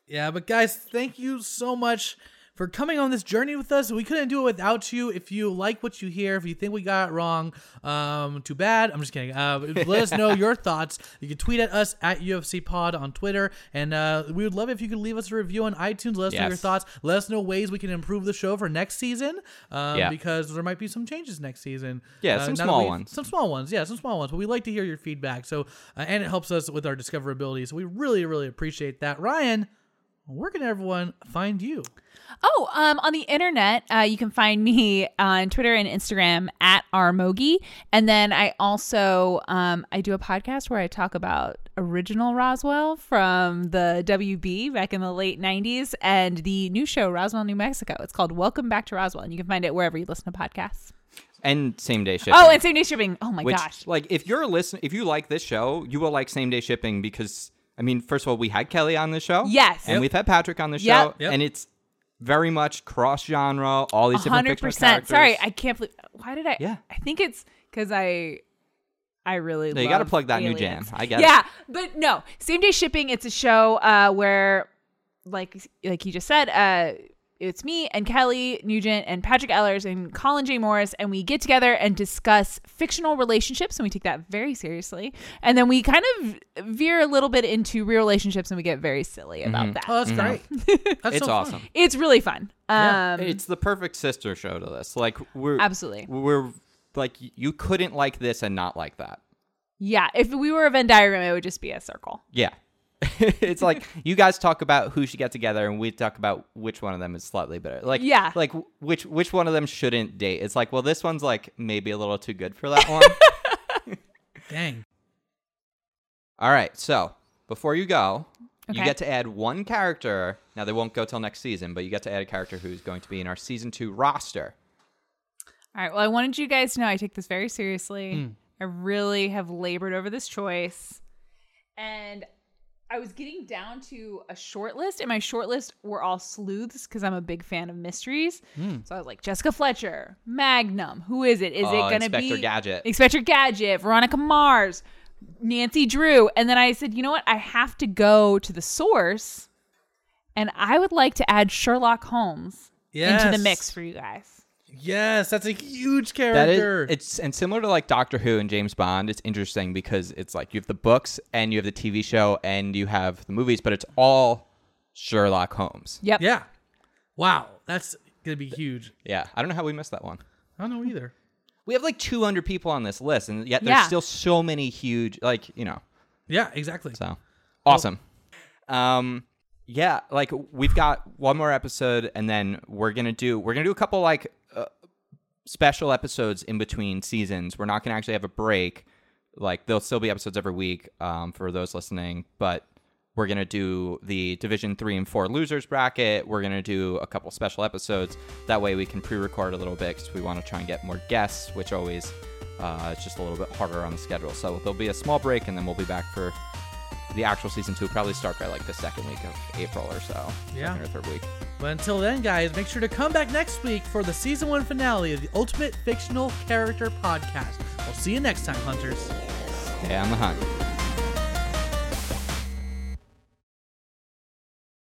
Yeah, but guys, thank you so much for coming on this journey with us. We couldn't do it without you. If you like what you hear, if you think we got it wrong, um, too bad. I'm just kidding. Uh, let us know your thoughts. You can tweet at us at UFC Pod on Twitter, and uh, we would love if you could leave us a review on iTunes. Let us know your thoughts. Let us know ways we can improve the show for next season, um, Yeah. because there might be some changes next season. Yeah, Uh, some small ones. Some small ones, yeah, some small ones. But we like to hear your feedback. So, uh, and it helps us with our discoverability. So we really, really appreciate that. Ryan, where can everyone find you? Oh, um, on the internet, uh, you can find me on Twitter and Instagram at rmogge, and then I also um, I do a podcast where I talk about original Roswell from the WB back in the late '90s, and the new show Roswell, New Mexico. It's called Welcome Back to Roswell, and you can find it wherever you listen to podcasts. and same day shipping. Oh, and same day shipping. Oh my Which, gosh. like, if you're a listen, if you like this show, you will like same day shipping because I mean, first of all, we had Kelly on the show, Yes. and Yep. we've had Patrick on the Yep. show, Yep. and it's very much cross genre. All these different hundred fictional percent. characters. Sorry, I can't believe. Why did I? Yeah. I think it's because I, I really. No, you gotta love plug that new aliens. jam. I get it. Yeah, but no, same day shipping. It's a show uh, where, like, like you just said, uh, it's me and Kelly Nugent and Patrick Ellers and Colin J. Morris, and we get together and discuss fictional relationships, and we take that very seriously. And then we kind of veer a little bit into real relationships, and we get very silly about that. Oh, that's great. That's Mm-hmm. It's so fun. awesome. it's really fun. Yeah. Um, It's the perfect sister show to this. Like we're Absolutely. we're like you couldn't like this and not like that. Yeah, if we were a Venn diagram, it would just be a circle. Yeah. it's like you guys talk about who should get together and we talk about which one of them is slightly better. Like Yeah. like which which one of them shouldn't date. It's like, well, this one's like maybe a little too good for that one. Dang. All right. So, before you go, you get to add one character. Now they won't go till next season, but you get to add a character who's going to be in our season 2 roster. All right. Well, I wanted you guys to know I take this very seriously. Hmm. I really have labored over this choice. And I was getting down to a short list, and my short list were all sleuths because I'm a big fan of mysteries. Hmm. So I was like, Jessica Fletcher, Magnum. Who is it? Is Oh, it going to be Inspector Gadget. Inspector Gadget, Veronica Mars, Nancy Drew? And then I said, you know what? I have to go to the source, and I would like to add Sherlock Holmes into the mix for you guys. Yes, that's a huge That is, character. it's and similar to like Doctor Who and James Bond. It's interesting because it's like you have the books and you have the TV show and you have the movies, but it's all Sherlock Holmes. Yep. yeah. Wow, that's gonna be huge. Yeah, I don't know how we missed that one. I don't know either. We have like 200 people on this list, and yet there's Yeah. still so many huge, like you know. Yeah, exactly. So awesome. Um, yeah, like we've got one more episode, and then we're gonna do we're gonna do a couple like special episodes in between seasons. We're not gonna actually have a break. Like there'll still be episodes every week um, for those listening, but we're gonna do the Division three and four losers bracket. We're gonna do a couple special episodes. That way we can pre-record a little bit because we want to try and get more guests, which always uh, it's just a little bit harder on the schedule. So there'll be a small break, and then we'll be back for the actual season two. Probably start by like the second week of April or so. Yeah. second or third week. But until then, guys, make sure to come back next week for the season one finale of the Ultimate Fictional Character Podcast. We'll see you next time, hunters. Stay on the hunt.